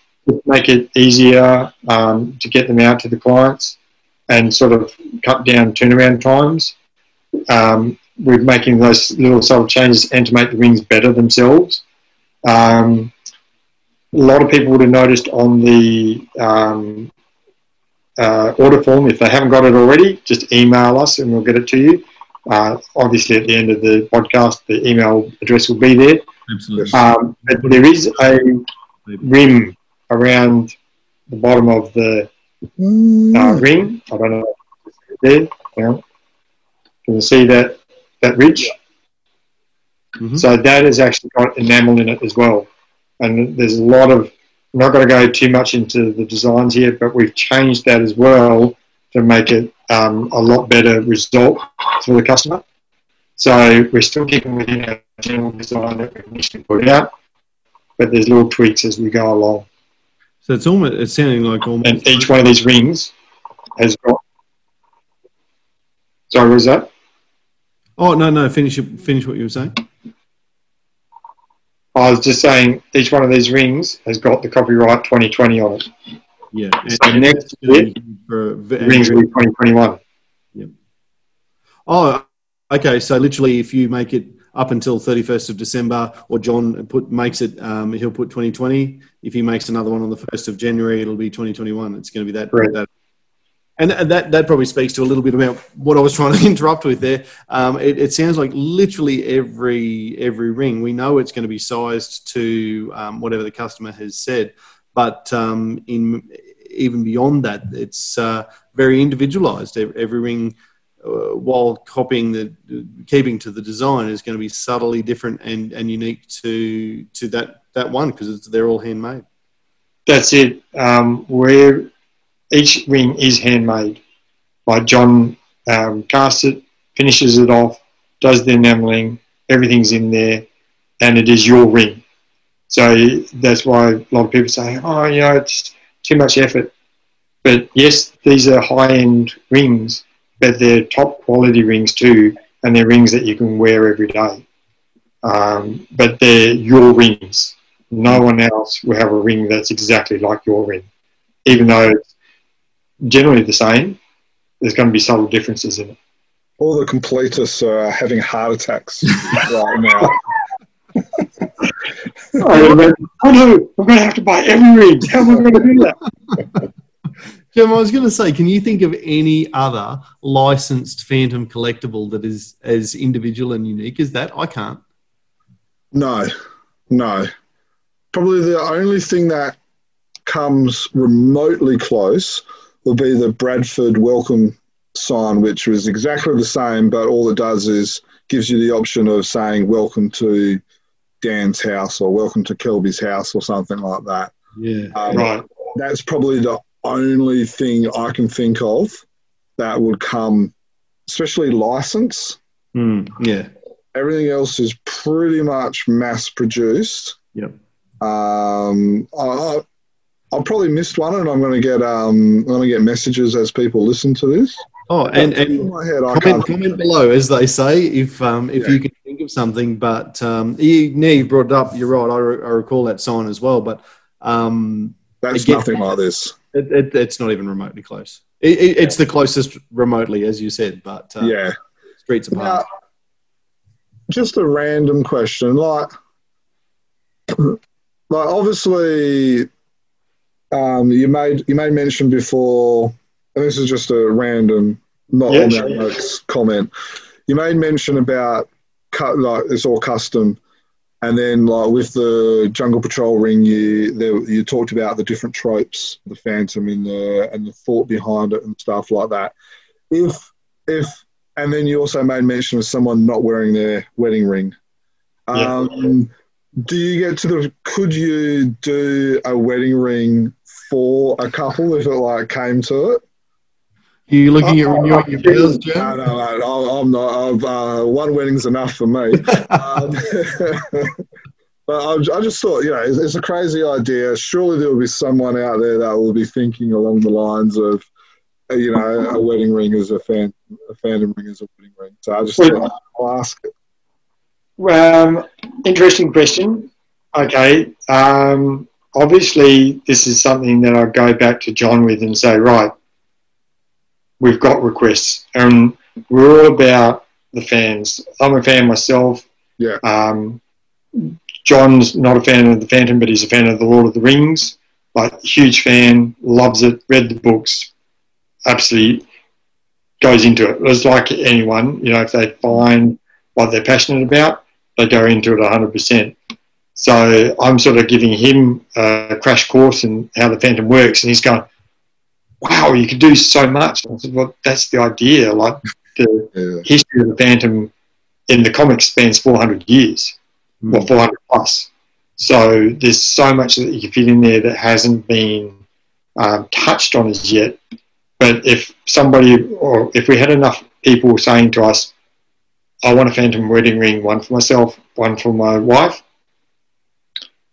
make it easier um, to get them out to the clients and sort of cut down turnaround times. Um, we're making those little subtle changes and to make the rings better themselves. Um, a lot of people would have noticed on the um, uh, order form, if they haven't got it already, just email us and we'll get it to you. Uh, obviously, at the end of the podcast, the email address will be there. Absolutely. Um, but there is a rim around the bottom of the uh, ring. I don't know. There, yeah. Can you see that that ridge? Mhm. So that has actually got enamel in it as well. And there's a lot of. I'm not going to go too much into the designs here, but we've changed that as well to make it um, a lot better result [LAUGHS] for the customer. So we're still keeping within our general design that we initially put out, but there's little tweaks as we go along. So it's almost it's sounding like almost And each one of these rings has got. Sorry, what was that? Oh no no finish finish what you were saying. I was just saying each one of these rings has got the copyright 2020 on it. Yeah. So next bit, for- rings will be 2021. Yeah. Oh, okay. So literally, if you make it up until thirty first of December, or John put makes it, um, he'll put twenty twenty. If he makes another one on the first of January, it'll be twenty twenty one. It's going to be that. Correct. that and that, that probably speaks to a little bit about what I was trying to [LAUGHS] interrupt with there. Um, it, it sounds like literally every every ring we know it's going to be sized to um, whatever the customer has said, but um, in even beyond that, it's uh, very individualized. Every, every ring, uh, while copying the keeping to the design, is going to be subtly different and, and unique to to that that one because they're all handmade. That's it. Um, where each ring is handmade by John. Um, casts it, finishes it off, does the enameling, everything's in there, and it is your ring. So that's why a lot of people say, "Oh, you know, it's too much effort." But yes, these are high-end rings, but they're top quality rings too, and they're rings that you can wear every day. Um, but they're your rings. No one else will have a ring that's exactly like your ring, even though it's generally the same. There's going to be subtle differences in it. All the completists are having heart attacks [LAUGHS] right now. oh I'm going to have to buy every ring. How am I going to do that? [LAUGHS] Jim, I was going to say, can you think of any other licensed Phantom collectible that is as individual and unique as that? I can't. No, no. Probably the only thing that comes remotely close will be the Bradford welcome sign, which was exactly the same, but all it does is gives you the option of saying welcome to Dan's house or welcome to Kelby's house or something like that. Yeah. Um, Right. That's probably the only thing I can think of that would come, especially license. Mm, yeah. Everything else is pretty much mass produced. Yep. Um, I, I, I probably missed one, and I'm going to get um, I'm going to get messages as people listen to this. Oh, and, In and my head, I comment, can't. comment below, as they say, if um, if Yeah. you can think of something. But um, you, now you brought it up. You're right. I, re- I recall that sign as well. But um, That's again- nothing like this. it, it, it's not even remotely close. It, it, it's the closest remotely, as you said. But uh, yeah. streets Now, apart. just a random question, like, [CLEARS THROAT] like obviously, um, you made you made mention before, and this is just a random, not Yeah, on sure. our notes comment. You made mention about cut like it's all custom, and then like with the Jungle Patrol ring, you there, you talked about the different tropes, the Phantom in the and the thought behind it and stuff like that. If if and then you also made mention of someone not wearing their wedding ring. Yeah. Um, do you get to the? Could you do a wedding ring for a couple if it like came to it? Are you looking at renewing your bills, Jim? No, no, no. I'm- I'm not. I've, uh, one wedding's enough for me. Um, [LAUGHS] but I, I just thought, you know, it's, it's a crazy idea. Surely there will be someone out there that will be thinking along the lines of, uh, you know, a wedding ring is a fan, a phantom ring is a wedding ring. So I just thought I'll ask it. Um, interesting question. Okay. Um, obviously, this is something that I go back to John with and say, right, we've got requests, and we're all about the fans. I'm a fan myself. Yeah. Um, John's not a fan of the Phantom, but he's a fan of the Lord of the Rings. Like huge fan, loves it, read the books, absolutely goes into it. It's like anyone, you know, if they find what they're passionate about, they go into it 100%. So I'm sort of giving him a crash course in how the Phantom works, and he's going, "Wow, you can do so much." I said, "Well, that's the idea. Like the [LAUGHS] Yeah. history of the Phantom in the comics spans 400 years, Hmm. or 400 plus. So there's so much that you can fit in there that hasn't been um, touched on as yet. But if somebody, or if we had enough people saying to us, I want a Phantom wedding ring, one for myself, one for my wife,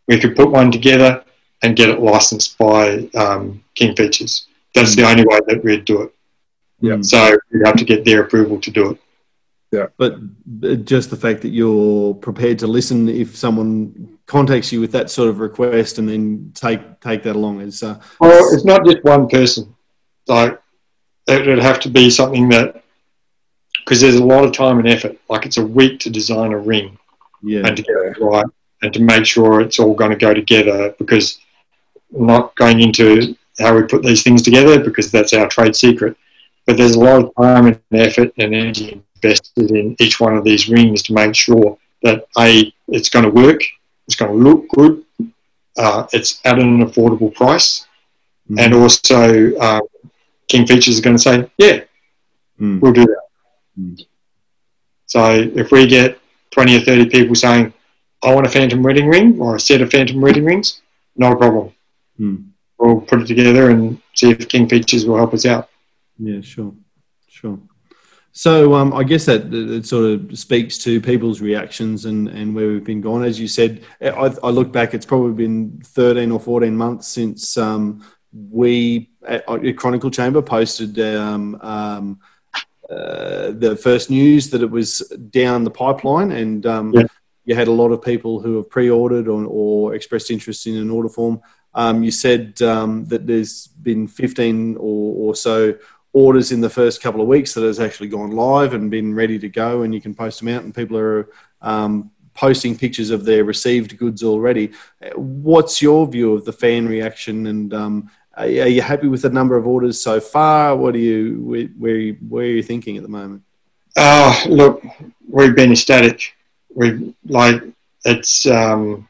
we could put one together and get it licensed by um, King Features. That's the only way that we'd do it. Yeah. So we'd have to get their approval to do it. But but just the fact that you're prepared to listen if someone contacts you with that sort of request and then take take that along is uh, Well, it's not just one person. Like it would have to be something that because there's a lot of time and effort. Like it's a week to design a ring yeah and to get it right and to make sure it's all going to go together. Because not going into how we put these things together because that's our trade secret. But there's a lot of time and effort and energy invested in each one of these rings to make sure that a it's going to work, it's going to look good, uh, it's at an affordable price Mm. and also um, King Features is going to say, yeah, Mm. we'll do that. Mm. So if we get 20 or 30 people saying, I want a Phantom wedding ring or a set of Phantom wedding rings, not a problem. We'll put it together and see if King Features will help us out. Yeah, sure, sure. So um, I guess that it sort of speaks to people's reactions and, and where we've been gone. As you said, I, I look back; it's probably been thirteen or fourteen months since um, we at, at Chronicle Chamber posted um, um, uh, the first news that it was down the pipeline, and um, Yeah. you had a lot of people who have pre-ordered or, or expressed interest in an order form. Um, you said um, that there's been 15 or, or so orders in the first couple of weeks that has actually gone live and been ready to go, and you can post them out, and people are um, posting pictures of their received goods already. What's your view of the fan reaction, and um, are, are you happy with the number of orders so far? What are you where where, where are you thinking at the moment? Oh, look, we've been ecstatic. We've like it's um,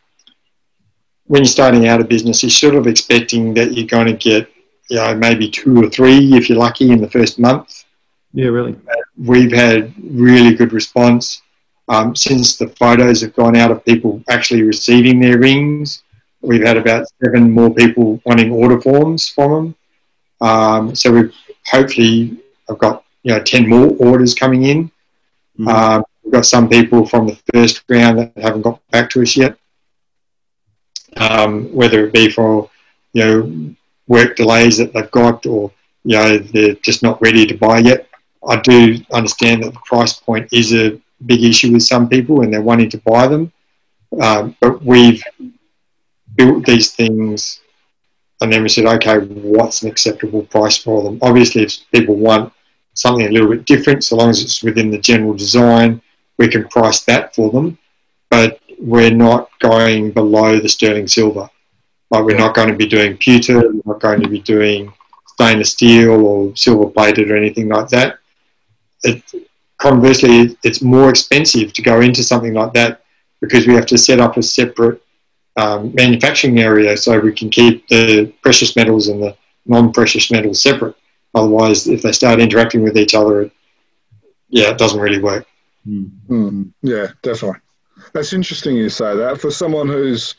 when you're starting out a business, you're sort of expecting that you're going to get, you know, maybe two or three if you're lucky in the first month. Yeah, really. We've had really good response um, since the photos have gone out of people actually receiving their rings. We've had about seven more people wanting order forms from them. Um, so we've hopefully I've got you know ten more orders coming in. Mhm. Um, we've got some people from the first round that haven't got back to us yet. Um, whether it be for you know work delays that they've got, or you know they're just not ready to buy yet. I do understand that the price point is a big issue with some people, and they're wanting to buy them. Um, but we've built these things, and then we said, okay, what's an acceptable price for them? Obviously, if people want something a little bit different, so long as it's within the general design, we can price that for them. But we're not going below the sterling silver. Like we're not going to be doing pewter, we're not going to be doing stainless steel or silver plated or anything like that. It, conversely, it's more expensive to go into something like that because we have to set up a separate um, manufacturing area so we can keep the precious metals and the non-precious metals separate. Otherwise, if they start interacting with each other, it, yeah, it doesn't really work. Mm. Mm, yeah, definitely. That's interesting you say that. For someone who's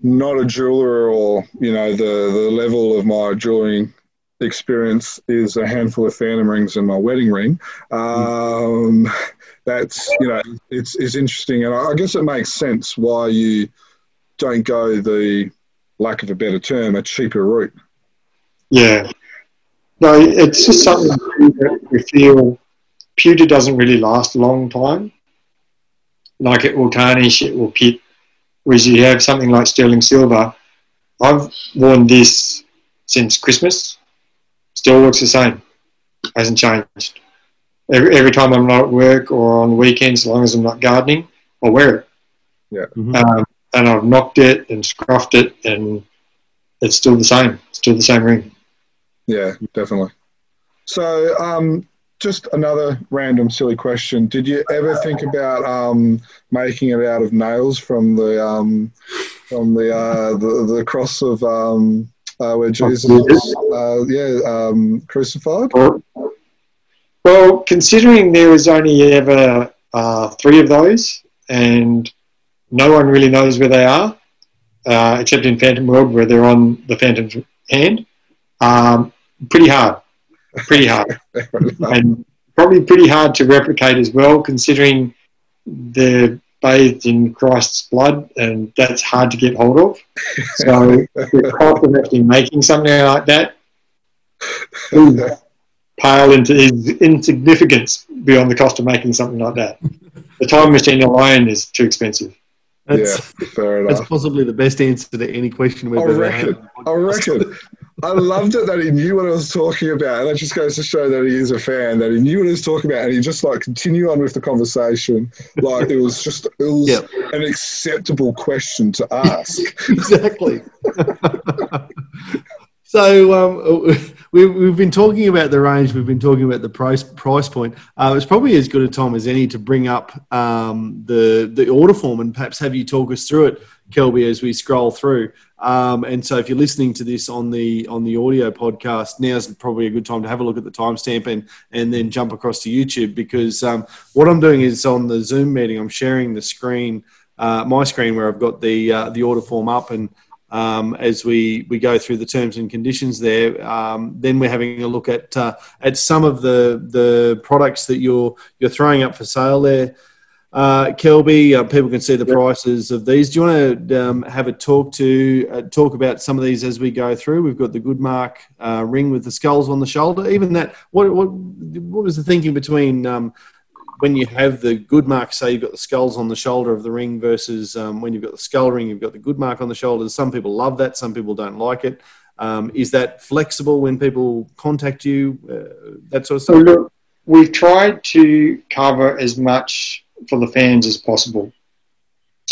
not a jeweler or, you know, the, the level of my jewelry experience is a handful of phantom rings and my wedding ring. Um, that's, you know, it's, it's interesting. And I guess it makes sense why you don't go the, lack of a better term, a cheaper route. Yeah. No, it's just something that we feel pewter doesn't really last a long time. Like it will tarnish, it will pit. Whereas you have something like sterling silver, I've worn this since Christmas. Still looks the same. Hasn't changed. Every, every time I'm not at work or on the weekends, as long as I'm not gardening, I'll wear it. Yeah. Mhm. Um, and I've knocked it and scruffed it, and it's still the same. Still the same ring. Yeah, definitely. So, um, just another random silly question. Did you ever think about um, making it out of nails from the um, from the, uh, the the cross of um, uh, where Jesus was, uh, yeah, um, crucified? Well, considering there was only ever uh, three of those, and no one really knows where they are, uh, except in Phantom World where they're on the Phantom's hand, um, pretty hard. Pretty hard. and probably pretty hard to replicate as well, considering they're bathed in Christ's blood, and that's hard to get hold of. So the cost of actually making something like that is pale into is insignificance beyond the cost of making something like that. The time machine alone is too expensive. yeah, That's, fair that's possibly the best answer to any question we've I ever reckon. had. I reckon. I loved it that he knew what I was talking about, and that just goes to show that he is a fan. That he knew what he was talking about, and he just like continued on with the conversation, like it was just it was Yep. an acceptable question to [LAUGHS] ask. exactly. [LAUGHS] so um, we, we've been talking about the range. We've been talking about the price price point. Uh, it's probably as good a time as any to bring up um, the the order form and perhaps have you talk us through it, Kelby, as we scroll through. Um, and so, if you're listening to this on the on the audio podcast, now's probably a good time to have a look at the timestamp and and then jump across to YouTube because um, what I'm doing is on the Zoom meeting, I'm sharing the screen, uh, my screen where I've got the uh, the order form up and um, as we, we go through the terms and conditions there. Um, then we're having a look at uh, at some of the the products that you're you're throwing up for sale there. Uh, Kelby, uh, people can see the prices of these. Do you want to um, have a talk to uh, talk about some of these as we go through? We've got the Goodmark uh, ring with the skulls on the shoulder. Even that, what what what was the thinking between um, when you have the good mark, say you've got the skulls on the shoulder of the ring versus um, when you've got the skull ring, you've got the good mark on the shoulders. Some people love that, some people don't like it. Um, is that flexible when people contact you? Uh, that sort of So stuff. look, we've tried to cover as much for the fans as possible.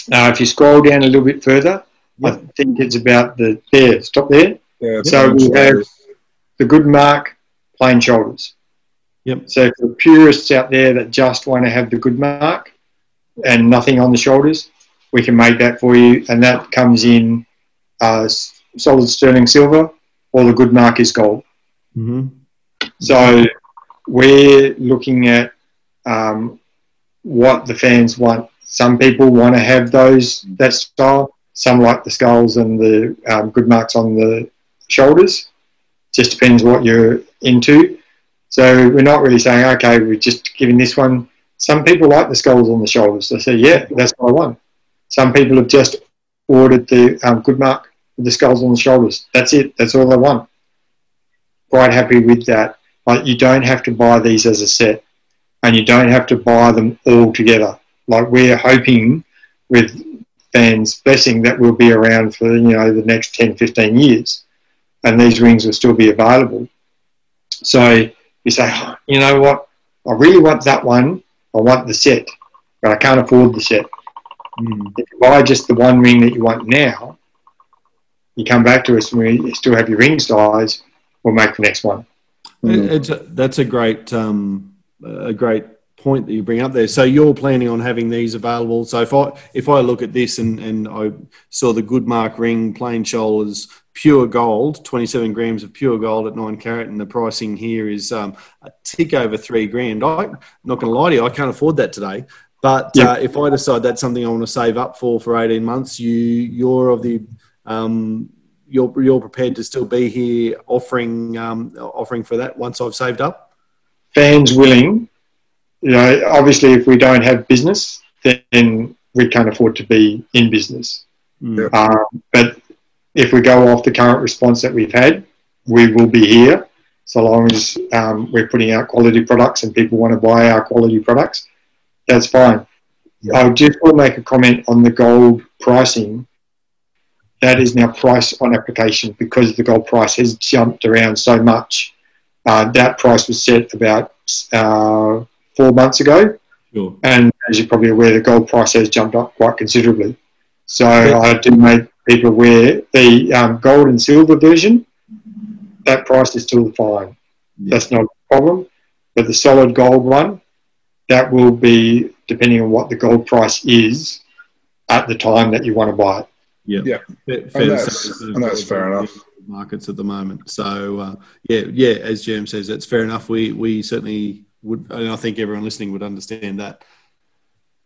Now, if you scroll down a little bit further, I think it's about the there. Stop there. Yeah, So we have the good mark, plain shoulders. Yep. So for the purists out there that just want to have the good mark and nothing on the shoulders, we can make that for you, and that comes in uh, solid sterling silver, or the good mark is gold. hmm So we're looking at um, what the fans want. Some people want to have those that style. Some like the skulls and the um, good marks on the shoulders. Just depends what you're into. So we're not really saying, okay, we're just giving this one. Some people like the skulls on the shoulders. They say, yeah, that's what I want. Some people have just ordered the um, good mark with the skulls on the shoulders. That's it. That's all they want. Quite happy with that but you don't have to buy these as a set and you don't have to buy them all together. Like we're hoping with fans blessing that we'll be around for you know the next 10, 15 years and these rings will still be available. So you say, "Oh, you know what, I really want that one, I want the set, but I can't afford the set. Mm. If you buy just the one ring that you want now, you come back to us and we still have your ring size, we'll make the next one. Mm. It's a, that's a great um, a great point that you bring up there. So you're planning on having these available. So if I if I look at this and, and I saw the good mark ring, plain shoulders, pure gold, 27 grams of pure gold at nine carat, and the pricing here is um, a tick over three grand. I'm not going to lie to you, I can't afford that today. But Yeah. uh, if I decide that's something I want to save up for for 18 months, you you're of the um, you're you're prepared to still be here offering um, offering for that once I've saved up. Fans willing, you know, obviously if we don't have business, then we can't afford to be in business. Mm. Um, but if we go off the current response that we've had, we will be here so long as um, we're putting out quality products and people want to buy our quality products. That's fine. I just want to make a comment on the gold pricing. that is now price on application because the gold price has jumped around so much. Uh, that price was set about uh, four months ago, Sure. and as you're probably aware, the gold price has jumped up quite considerably. So I do make people aware the um, gold and silver version, that price is still fine. Yeah. That's not a problem. But the solid gold one, that will be depending on what the gold price is at the time that you want to buy it. Yeah. Yeah. Fair, fair And that's- and that's fair enough. Markets at the moment. So uh, yeah, yeah. As Jim says, that's fair enough. We we certainly would, and I think everyone listening would understand that.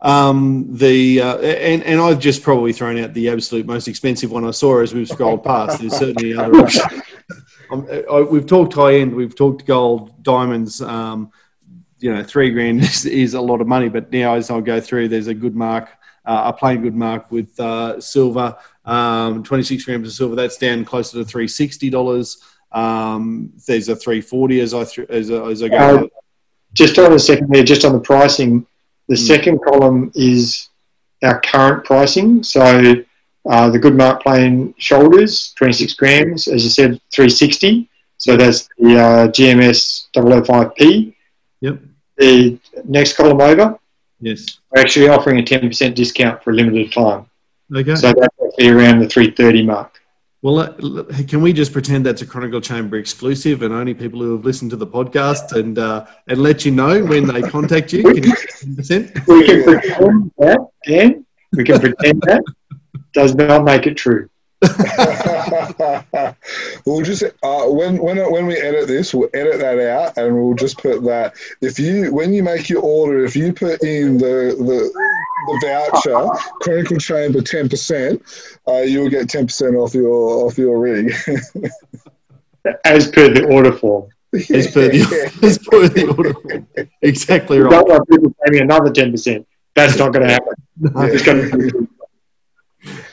Um, the uh, and and I've just probably thrown out the absolute most expensive one I saw as we've scrolled past. There's certainly other options. [LAUGHS] Um, I, we've talked high end, we've talked gold, diamonds. Um, you know, three grand [LAUGHS] is, is a lot of money, but now as I'll go through, there's a good mark, uh, a plain good mark with uh, silver, um, 26 grams of silver. That's down closer to 360 dollars. Um, there's a 340 as I th- as, I- as I go. Uh, Just on the second there, just on the pricing, the Mm. second column is our current pricing. So uh, the good mark plain shoulders, 26 grams, as you said, 360. So that's the uh, GMS 005P. Yep. The next column over, yes. we're actually offering a 10% discount for a limited time. Okay. So that's actually around the 330 mark. Well, uh, can we just pretend that's a Chronicle Chamber exclusive and only people who have listened to the podcast and uh, and let you know when they contact you? Can you We can pretend that, Dan. We can pretend that. Does not make it true. [LAUGHS] we'll just uh, when when when we edit this, we'll edit that out, and we'll just put that. If you when you make your order, if you put in the the, the voucher Chronicle Chamber ten percent, uh, you will get ten percent off your off your rig. [LAUGHS] As per the order form. As per the, [LAUGHS] [LAUGHS] as per the order. form. Exactly We right. don't want people paying me another 10%. That's not going to happen. No. It's going to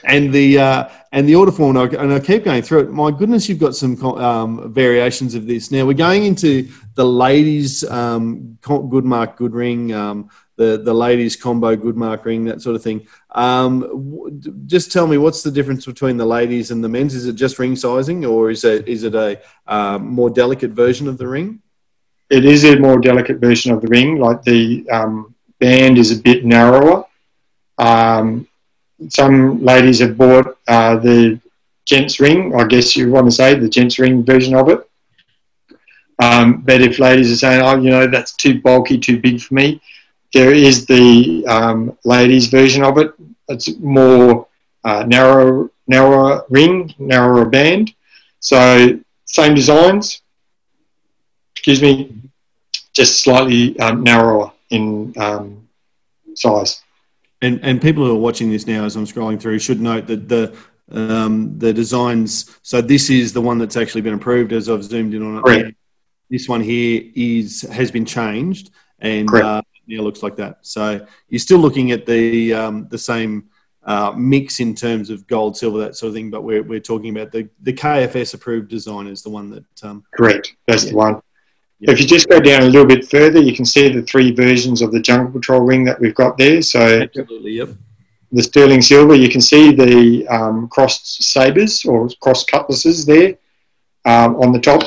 and the uh, and the order form, and I, and I keep going through it. My goodness, you've got some um, variations of this. Now we're going into the ladies' um, co- good mark, good ring, um, the the ladies' combo good mark ring, that sort of thing. Um, w- just tell me what's the difference between the ladies and the men's? Is it just ring sizing, or is it is it a uh, more delicate version of the ring? it is a more delicate version of the ring. Like the um, band is a bit narrower. Um, some ladies have bought uh, the gents ring. I guess you want to say the gents ring version of it. Um, but if ladies are saying, "Oh, you know, that's too bulky, too big for me," there is the um, ladies version of it. It's more uh, narrow, narrower ring, narrower band. So same designs. Excuse me, just slightly um, narrower in um, size. And and people who are watching this now, as I'm scrolling through, should note that the um, the designs. So this is the one that's actually been approved, as I've zoomed in on it. Correct. This one here is has been changed, and uh, yeah, looks like that. So you're still looking at the um, the same uh, mix in terms of gold, silver, that sort of thing. But we're we're talking about the the KFS approved design is the one that um, Correct, that's Yeah. the one. Yeah. If you just go down a little bit further, you can see the three versions of the Jungle Patrol ring that we've got there. So absolutely yep. the sterling silver, you can see the um, crossed sabers or crossed cutlasses there um, on the top.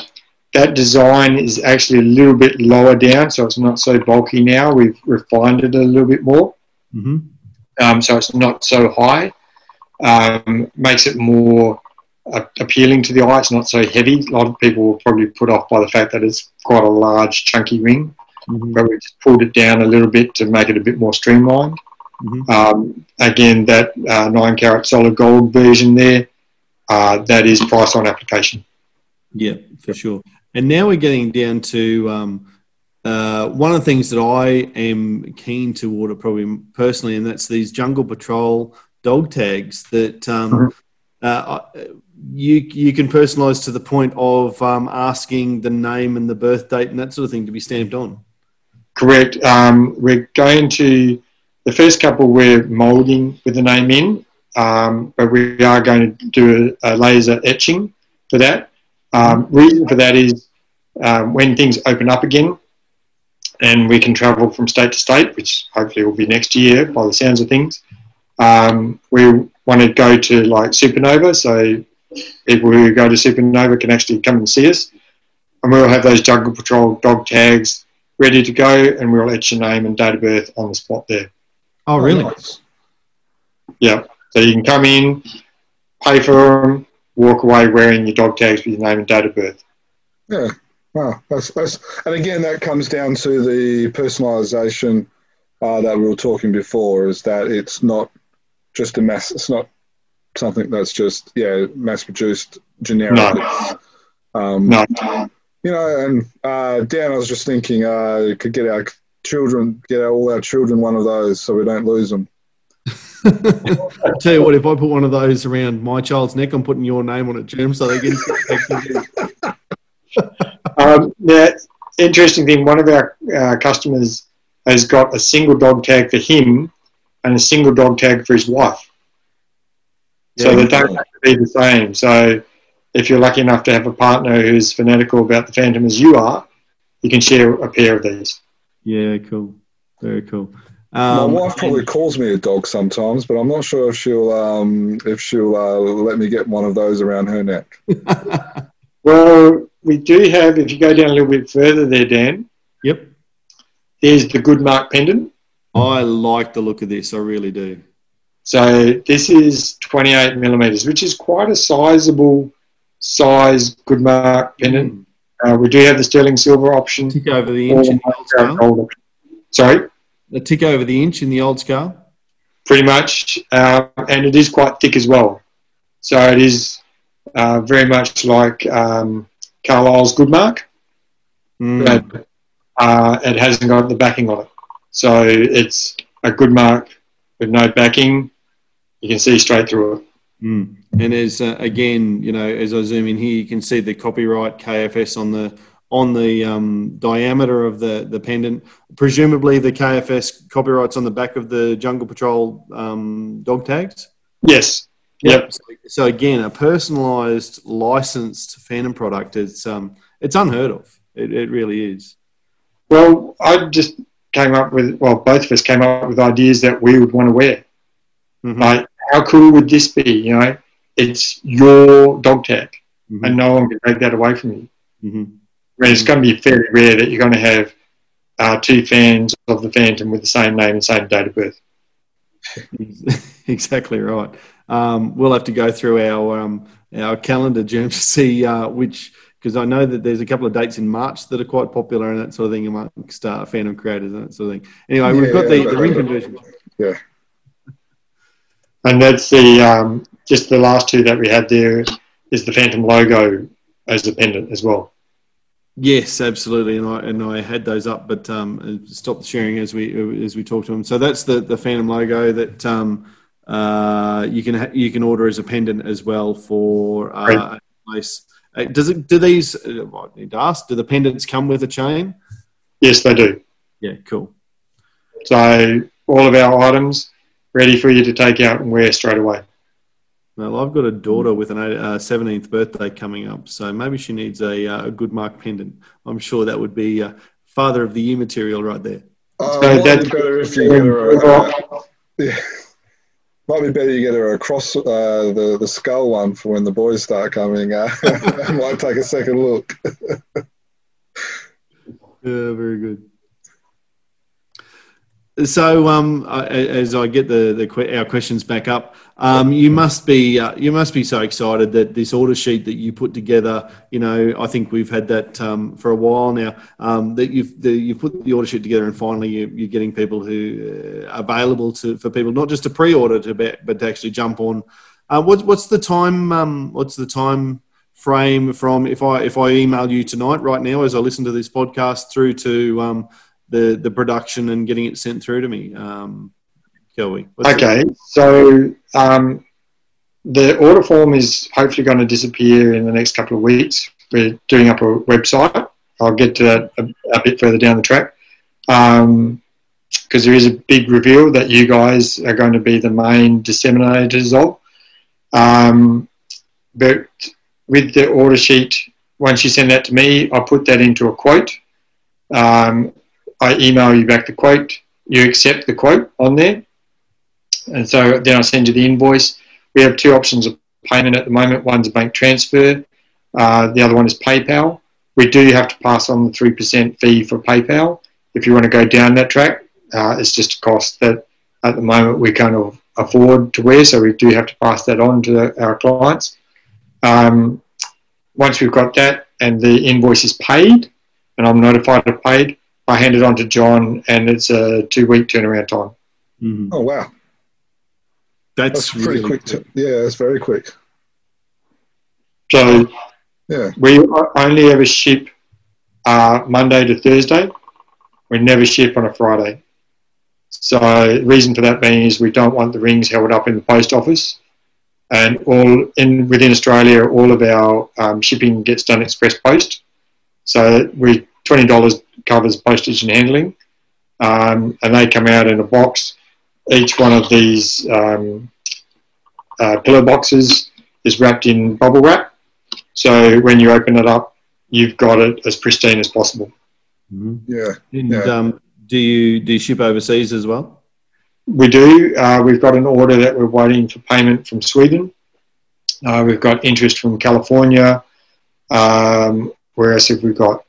That design is actually a little bit lower down, so it's not so bulky now. We've refined it a little bit more, hmm um, so it's not so high. Um, makes it more uh, appealing to the eye. It's not so heavy. A lot of people will probably put off by the fact that it's quite a large, chunky ring, hmm but we just pulled it down a little bit to make it a bit more streamlined. Mhm. Um, again, that uh, nine carat solid gold version there, uh, that is price on application. Yeah, for sure. And now we're getting down to um, uh, one of the things that I am keen to order, probably personally, and that's these Jungle Patrol dog tags that um, Mhm. uh, you you can personalise to the point of um, asking the name and the birth date and that sort of thing to be stamped on. Correct. Um, we're going to the first couple we're moulding with the name in, um, but we are going to do a, a laser etching for that. Um, reason for that is um, when things open up again, and we can travel from state to state, which hopefully will be next year by the sounds of things. Um, we want to go to like Supernova, so people who go to Supernova can actually come and see us. And we'll have those Jungle Patrol dog tags ready to go, and we'll etch your name and date of birth on the spot there. Oh, really? nice. Yeah. So you can come in, pay for them, walk away wearing your dog tags with your name and date of birth. Yeah. Wow. That's, that's, and again, that comes down to the personalisation uh, that we were talking before. Is that it's not just a mass. It's not something that's just yeah mass produced generic. No. Um, No. You know, and uh, Dan, I was just thinking, uh, could get our children, get all our children one of those, so we don't lose them. I [LAUGHS] tell you what, if I put one of those around my child's neck, I'm putting your name on it, Jim, so they can. [LAUGHS] Um, now, interesting thing, one of our uh, customers has got a single dog tag for him and a single dog tag for his wife. So they don't have to be the same. So if you're lucky enough to have a partner who's fanatical about the Phantom as you are, you can share a pair of these. yeah, cool. Very cool. My Um, wife probably calls me a dog sometimes, but I'm not sure if she'll um, if she'll uh, let me get one of those around her neck. [LAUGHS] Well, we do have, if you go down a little bit further there, Dan, yep. there's the Good Mark pendant. I like the look of this. I really do. So this is 28 millimeters, which is quite a sizable size Good Mark pendant. Uh, we do have the sterling silver option. Tick over the inch in the old Moscow scale. gold. Sorry, A tick over the inch in the old scale. pretty much, uh, and it is quite thick as well. So it is uh, very much like um, Carlisle's Good Mark, Mm. but uh, it hasn't got the backing on it. So it's a Good Mark with no backing. You can see straight through it. Mm. And as uh, again, you know, as I zoom in here, you can see the copyright KFS on the on the um, diameter of the the pendant. Presumably, the KFS copyrights on the back of the Jungle Patrol um, dog tags. Yes. Yep. So, so again, a personalised, licensed Phantom product. It's um, it's unheard of. It, it really is. Well, I just came up with, well, both of us came up with ideas that we would want to wear. Mhm. Like, how cool would this be? You know, it's your dog tag, Mhm. and no one can take that away from you. Mhm. I mean, it's going to be very rare that you're going to have uh, two fans of the Phantom with the same name and same date of birth. [LAUGHS] exactly right. Um, we'll have to go through our um, our calendar, Jim, [LAUGHS] to see uh, which because I know that there's a couple of dates in March that are quite popular and that sort of thing amongst uh, Phantom creators and that sort of thing. Anyway, we've got the, Yeah, the ring conversion. Yeah. And that's the um, just the last two that we had there is the Phantom logo as a pendant as well. Yes, absolutely, and I and I had those up, but um, stopped sharing as we as we talked to them. So that's the the Phantom logo that um, uh, you can ha- you can order as a pendant as well for uh, Right. place. Uh, does it? Do these? Uh, I need to ask. Do the pendants come with a chain? Yes, they do. Yeah, cool. So all of our items ready for you to take out and wear straight away. Well, I've got a daughter with an uh, seventeenth birthday coming up, so maybe she needs a, uh, a good mark pendant. I'm sure that would be uh, father of the year material right there. Uh, So might be that's- better if you get her. A, yeah, might be better you get her across uh, the the skull one for when the boys start coming. Uh, [LAUGHS] might take a second look. [LAUGHS] Yeah, very good. So, um, I- as I get the, the our questions back up, um, you must be uh, you must be so excited that this order sheet that you put together. You know, I think we've had that um, for a while now. Um, that you've the, you've put the order sheet together, and finally you, you're getting people who uh, are available to for people not just to pre-order to but to actually jump on. Uh, what's what's the time? Um, what's the time frame from if I if I email you tonight right now as I listen to this podcast through to um, the the production and getting it sent through to me? Um, Kelly. what's Okay, so um, the order form is hopefully going to disappear in the next couple of weeks. We're doing up a website. I'll get to that a, a bit further down the track because there is a big reveal that you guys are going to be the main disseminators of. Um, but with the order sheet, once you send that to me, I put that into a quote. Um, I email you back the quote. You accept the quote on there. And so then I send you the invoice. we have two options of payment at the moment. One's a bank transfer, uh, the other one is PayPal. We do have to pass on the 3% fee for PayPal if you want to go down that track. Uh, it's just a cost that at the moment we can't afford to wear, so we do have to pass that on to our clients. Um, once we've got that and the invoice is paid and I'm notified of paid, I hand it on to John and it's a two week turnaround time. Mm-hmm. Oh, wow. That's, That's pretty really quick. To, yeah, it's very quick. So yeah. we only ever ship uh, Monday to Thursday. We never ship on a Friday. So the reason for that being is we don't want the rings held up in the post office. And all in within Australia, all of our um, shipping gets done express post. So we twenty dollars covers postage and handling, um, and they come out in a box. Each one of these um, uh, pillow boxes is wrapped in bubble wrap, so when you open it up, you've got it as pristine as possible. Mm-hmm. Yeah. And yeah. Um, do you do you ship overseas as well? We do. Uh, we've got an order that we're waiting for payment from Sweden. Uh, we've got interest from California. Um, whereas if we've got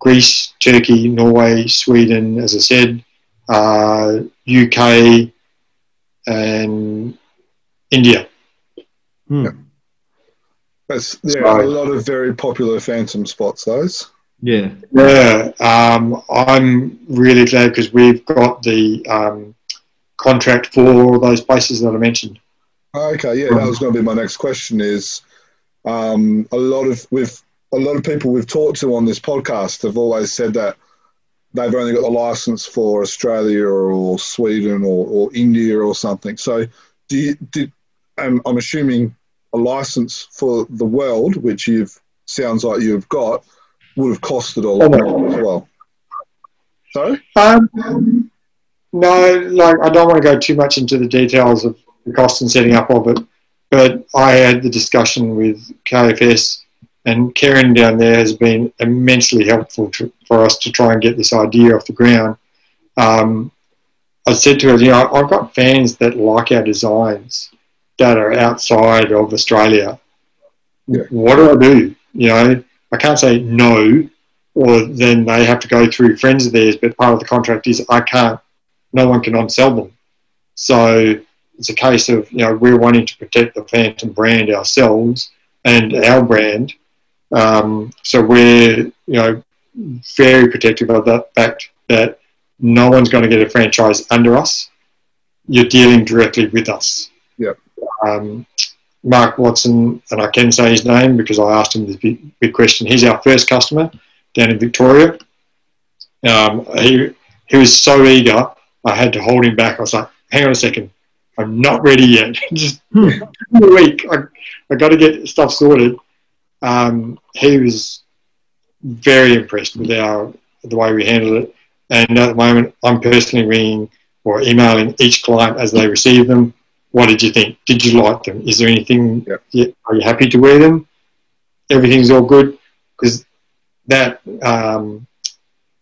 Greece, Turkey, Norway, Sweden, as I said, uh, UK, and India. Hmm. Yeah. That's yeah, a lot of very popular phantom spots. Those. Yeah. Yeah. Um, I'm really glad because we've got the um, contract for those places that I mentioned. Okay. Yeah, that was going to be my next question. Is um, a lot of with a lot of people we've talked to on this podcast have always said that they've only got the license for Australia or Sweden or, or India or something. So, do you, did, I'm, I'm assuming a license for the world, which you've sounds like you've got, would have costed a lot more as well. Sorry? Um, no, like I don't want to go too much into the details of the cost and setting up of it, but I had the discussion with KFS, and Karen down there has been immensely helpful to, for us to try and get this idea off the ground. Um, I said to her, you know, I've got fans that like our designs that are outside of Australia. Yeah. What do I do? You know, I can't say no, or then they have to go through friends of theirs. But part of the contract is I can't. No one can on-sell them. So it's a case of you know we're wanting to protect the Phantom brand ourselves and our brand. Um, so we're you know very protective of the fact that no one's going to get a franchise under us. You're dealing directly with us. Yep um, Mark Watson, and I can say his name because I asked him this big, big question. He's our first customer down in Victoria. Um, he, he was so eager, I had to hold him back. I was like, hang on a second, I'm not ready yet. [LAUGHS] Just hmm. [LAUGHS] a week. I, I got to get stuff sorted. Um, he was very impressed with our the way we handled it. And at the moment, I'm personally ringing or emailing each client as they receive them what did you think? Did you like them? Is there anything? Yep. Are you happy to wear them? Everything's all good because that um,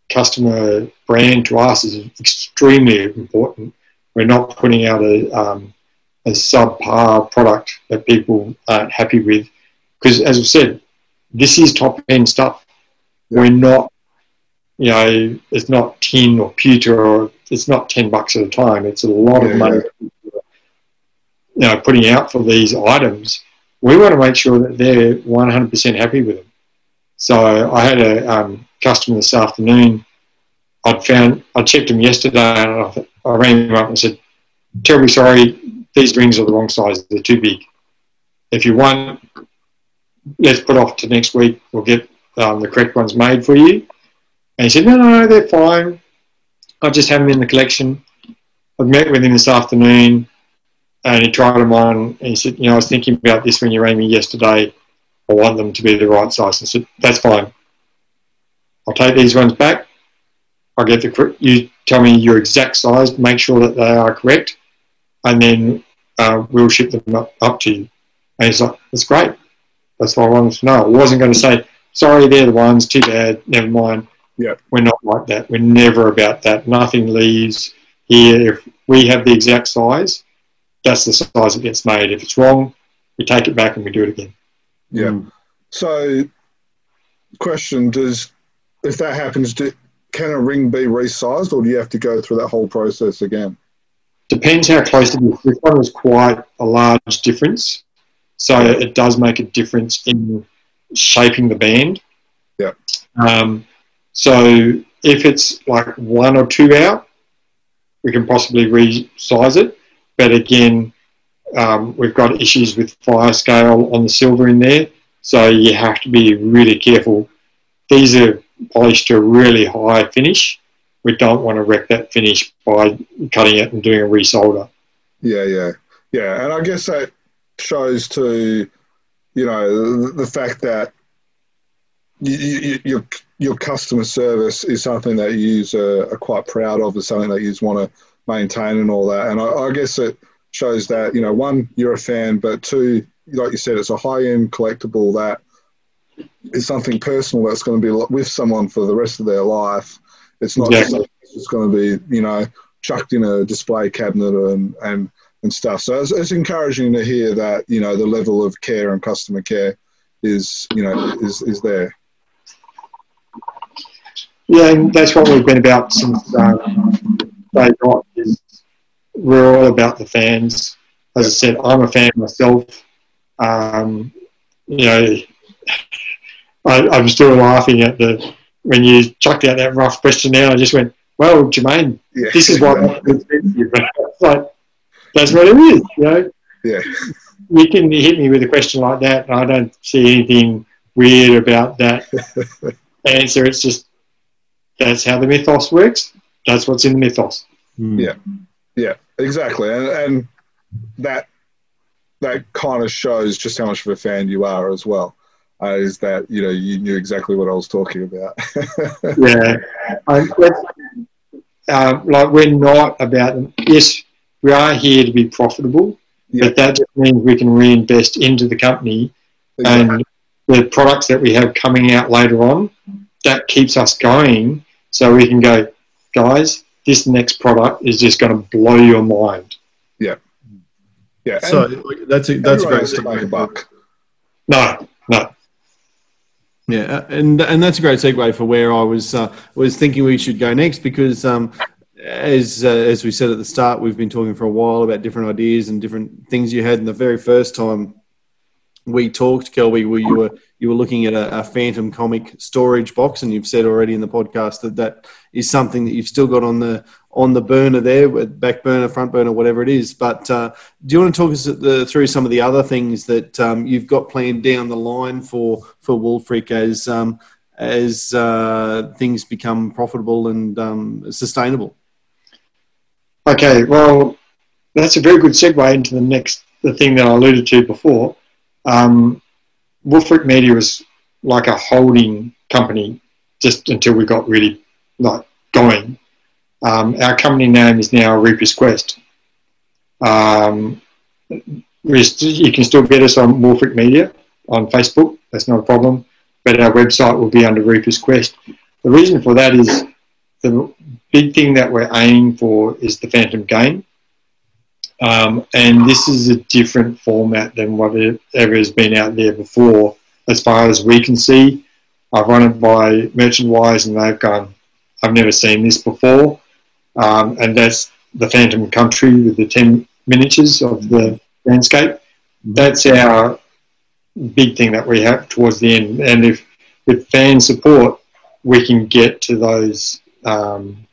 customer brand to us is extremely important. We're not putting out a, um, a subpar product that people aren't happy with because, as I've said, this is top end stuff. We're not, you know, it's not tin or pewter or it's not ten bucks at a time. It's a lot yeah, of money yeah you know, putting out for these items, we want to make sure that they're 100% happy with them. So I had a um, customer this afternoon. I'd found, I checked them yesterday and I, I rang him up and said, terribly sorry, these rings are the wrong size, they're too big. If you want, let's put off to next week, we'll get um, the correct ones made for you. And he said, no, no, they're fine. I just have them in the collection. I've met with him this afternoon and he tried them on. And he said, "You know, I was thinking about this when you rang me yesterday. I want them to be the right size." I said, "That's fine. I'll take these ones back. I'll get the you tell me your exact size. Make sure that they are correct, and then uh, we'll ship them up, up to you." And he's like, "That's great. That's what I wanted to know. I wasn't going to say." Sorry, they're the ones. Too bad. Never mind. Yeah, we're not like that. We're never about that. Nothing leaves here. If we have the exact size, that's the size it gets made. If it's wrong, we take it back and we do it again. Yeah. Mm. So, question: Does if that happens, do, can a ring be resized, or do you have to go through that whole process again? Depends how close it is. This one was quite a large difference, so it does make a difference in shaping the band. Yeah. Um, so if it's like one or two out, we can possibly resize it. But again, um, we've got issues with fire scale on the silver in there, so you have to be really careful. These are polished to a really high finish. We don't want to wreck that finish by cutting it and doing a resolder. Yeah, yeah, yeah. And I guess that shows to you know the, the fact that you, you, your your customer service is something that you are, are quite proud of, is something that you want to maintain and all that. And I, I guess it shows that you know one you're a fan, but two, like you said, it's a high end collectible that is something personal that's going to be with someone for the rest of their life. It's not Exactly. just it's going to be you know chucked in a display cabinet and and and stuff. So it's, it's encouraging to hear that you know the level of care and customer care is you know is is there. Yeah, and that's what we've been about since um, day dot. Is we're all about the fans. As I said, I'm a fan myself. Um, you know, I, I'm still laughing at the when you chucked out that rough question. Now I just went, "Well, Jermaine, Yeah. this is what [LAUGHS] [LAUGHS] it's like. That's what it is." You know, Yeah. you can hit me with a question like that, and I don't see anything weird about that [LAUGHS] answer. It's just that's how the mythos works. That's what's in the mythos. Mm. Yeah. Yeah, exactly, and, and that that kind of shows just how much of a fan you are as well. Uh, is that you know you knew exactly what I was talking about? [LAUGHS] Yeah, I, uh, like we're not about them. Yes, we are here to be profitable, Yeah. but that just means we can reinvest into the company Exactly. and the products that we have coming out later on. That keeps us going, so we can go, guys. This next product is just going to blow your mind. yeah, yeah. So like, that's a that's a great has to make a segue. buck. No, no. Yeah, and and that's a great segue for where I was uh, was thinking we should go next because um, as uh, as we said at the start, we've been talking for a while about different ideas and different things you had. And the very first time we talked, Kelby, where you were you were looking at a, a Phantom comic storage box, and you've said already in the podcast that that is something that you've still got on the on the burner there, back burner, front burner, whatever it is. But uh, do you want to talk us the, through some of the other things that um, you've got planned down the line for for Wolfric as um, as uh, things become profitable and um, sustainable? Okay, well, that's a very good segue into the next the thing that I alluded to before. Um, Wolfric Media was like a holding company just until we got really like going. Um, our company name is now Reaper's Quest. Um, st- you can still get us on Wolfric Media on Facebook. That's not a problem. But our website will be under Reaper's Quest. The reason for that is the big thing that we're aiming for is the Phantom game. Um, and this is a different format than whatever has been out there before, as far as we can see. I've run it by Merchant Wise, and they've gone, I've never seen this before. Um, and that's the Phantom Country with the 10 miniatures of the landscape. That's our big thing that we have towards the end. And if with fan support, we can get to those, um,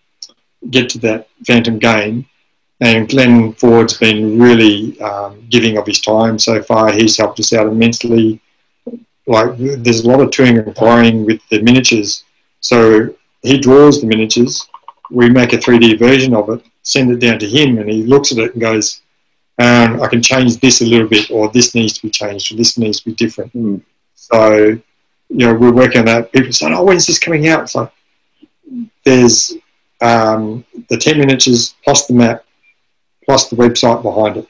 get to that Phantom game. And Glenn Ford's been really um, giving of his time so far. He's helped us out immensely. Like there's a lot of toing and froing with the miniatures. So he draws the miniatures. We make a 3D version of it, send it down to him, and he looks at it and goes, um, "I can change this a little bit, or this needs to be changed, or this needs to be different." Hmm. So, you know, we're working on that. People say, "Oh, when's this coming out?" It's like there's um, the 10 miniatures plus the map plus the website behind it.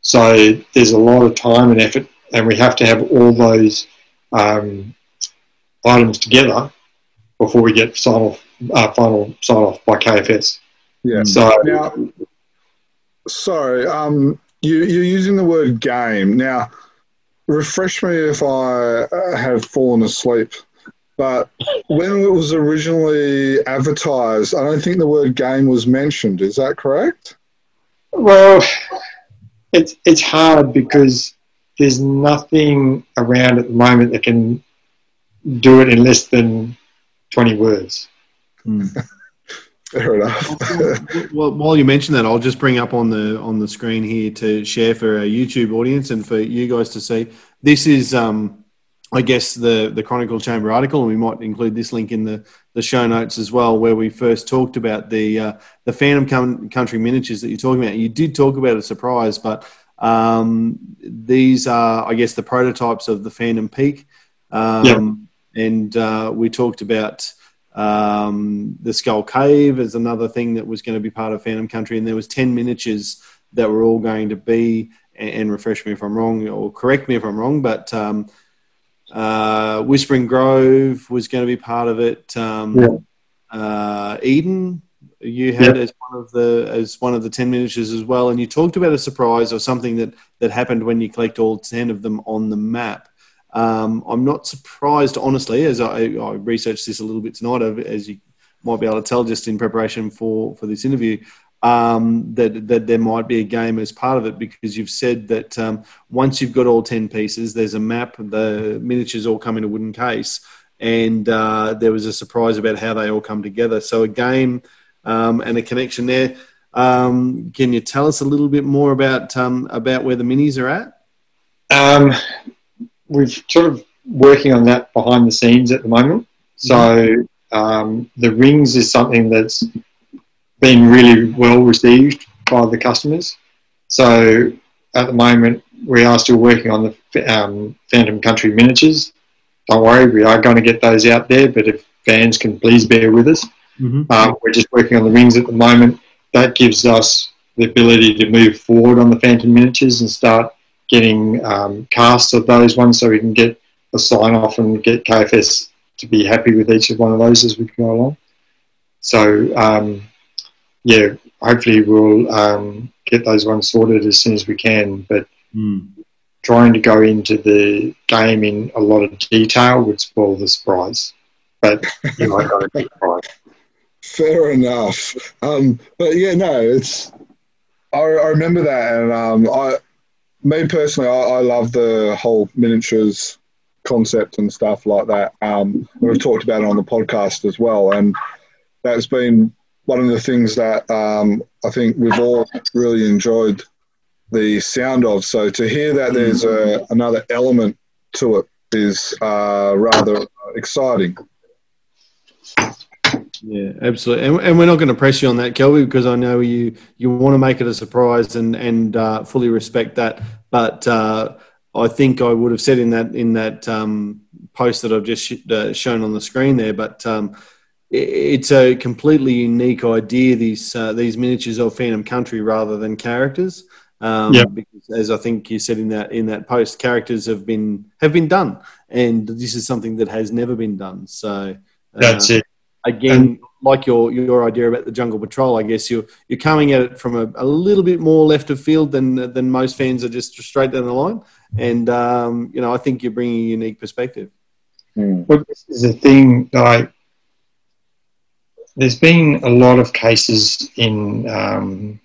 So there's a lot of time and effort, and we have to have all those um, items together before we get sign off, uh, final sign off by KFS. Yeah. So Now, sorry. Um, you, you're using the word game now. Refresh me if I uh, have fallen asleep. But when it was originally advertised, I don't think the word game was mentioned. Is that correct? Well, it's it's hard because there's nothing around at the moment that can do it in less than twenty words. [LAUGHS] Fair enough. [LAUGHS] well, while you mention that, I'll just bring up on the on the screen here to share for our YouTube audience and for you guys to see. This is, um, I guess, the the Chronicle Chamber article, and we might include this link in the, the show notes as well, where we first talked about the uh, the Phantom Com- Country miniatures that you're talking about. You did talk about a surprise, but um, these are, I guess, the prototypes of the Phantom Peak, um, and uh, we talked about. Um, the Skull Cave as another thing that was going to be part of Phantom Country, and there was ten miniatures that were all going to be. And, and refresh me if I'm wrong, or correct me if I'm wrong, but um, uh, Whispering Grove was going to be part of it. Um, Yeah. uh, Eden, you had as one of the as one of the ten miniatures as well, and you talked about a surprise or something that that happened when you collect all ten of them on the map. Um, I'm not surprised, honestly, as I, I researched this a little bit tonight, as you might be able to tell just in preparation for for this interview. Um, that that there might be a game as part of it because you've said that um, once you've got all ten pieces, there's a map. The miniatures all come in a wooden case, and uh, there was a surprise about how they all come together. So a game um, and a connection there. Um, can you tell us a little bit more about um, about where the minis are at? Um, we've sort of working on that behind the scenes at the moment. So um, the rings is something that's been really well received by the customers. So at the moment, we are still working on the um, Phantom Country miniatures. Don't worry, we are going to get those out there. But if fans can please bear with us, Mm-hmm. um, we're just working on the rings at the moment. That gives us the ability to move forward on the Phantom miniatures and start getting um, casts of those ones so we can get a sign off and get KFS to be happy with each of one of those as we go along. So, um, yeah, hopefully we'll um, get those ones sorted as soon as we can. But trying to go into the game in a lot of detail would spoil the surprise. But [LAUGHS] you know, got a big surprise. Fair enough. Um, but yeah, no, it's. I, I remember that, and um, I, me personally, I, I love the whole miniatures concept and stuff like that. Um, we've talked about it on the podcast as well, and that's been one of the things that um, I think we've all really enjoyed the sound of. So to hear that there's a, another element to it is uh, rather exciting. Yeah, absolutely. And, and we're not going to press you on that, Kelby, because I know you you want to make it a surprise and and uh, fully respect that. But uh, I think I would have said in that in that um, post that I've just sh- uh, shown on the screen there, but. Um, i- it's a completely unique idea. These uh, these miniatures of Phantom Country rather than characters, um, Yeah. because as I think you said in that in that post, characters have been have been done, and this is something that has never been done. So uh, That's it. again, like your your idea about the Jungle Patrol, I guess you're you're coming at it from a, a little bit more left of field than than most fans are just straight down the line, and um, you know I think you're bringing a unique perspective. Well, this is a thing like there's been a lot of cases in um,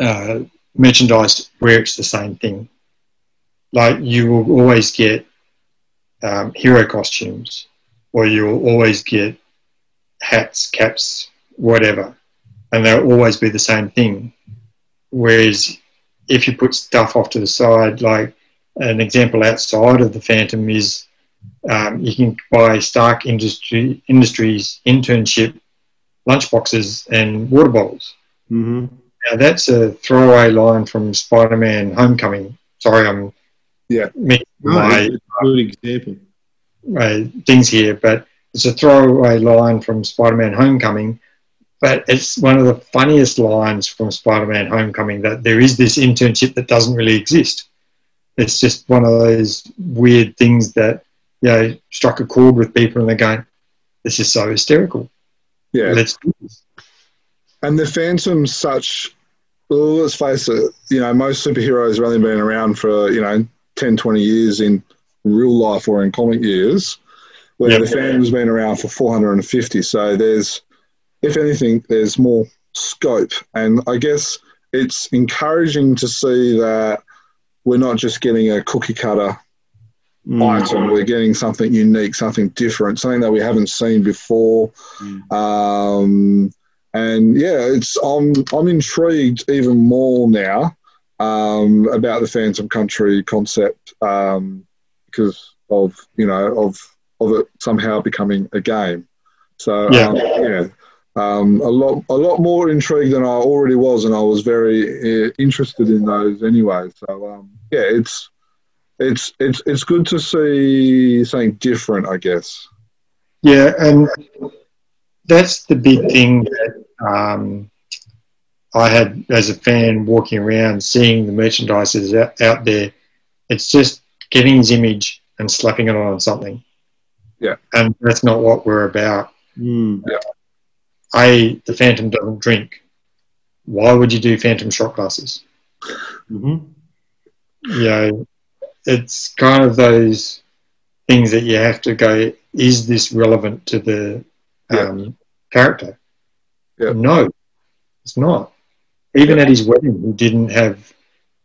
uh, merchandise where it's the same thing. Like you will always get um, hero costumes, or you'll always get hats, caps, whatever, and they'll always be the same thing. Whereas if you put stuff off to the side, like an example outside of the Phantom is um, you can buy Stark Industry Industries internship lunchboxes and water bottles. Mm-hmm. Now that's a throwaway line from Spider-Man: Homecoming. Sorry, I'm Yeah. mixing No, my, good example. my things here, but it's a throwaway line from Spider-Man: Homecoming. But it's one of the funniest lines from Spider-Man: Homecoming that there is this internship that doesn't really exist. It's just one of those weird things that you know struck a chord with people, and they're going, "This is so hysterical." Yeah. Let's do this. And the Phantom's such well, let's face it, you know, most superheroes have only been around for, you know, 10, 20 years in real life or in comic years, where Yep. the Phantom's been around for 450. So there's, if anything, there's more scope. And I guess it's encouraging to see that we're not just getting a cookie cutter Mm. item. We're getting something unique, something different, something that we haven't seen before. Mm. Um, and yeah, it's I'm I'm intrigued even more now um, about the Phantom Country concept um, because of you know of of it somehow becoming a game. So Yeah. um, yeah. Um, a lot, a lot more intrigued than I already was, and I was very uh, interested in those anyway. So um, yeah, it's it's it's it's good to see something different, I guess. Yeah, and that's the big thing that um, I had as a fan walking around, seeing the merchandise that's out, out there. It's just getting his image and slapping it on something. Yeah. and that's not what we're about. Mm. A, the Phantom doesn't drink. Why would you do Phantom shot glasses? Mhm. you know, it's kind of those things that you have to go, is this relevant to the um, character? Yeah. No, it's not. Even at his wedding, he didn't have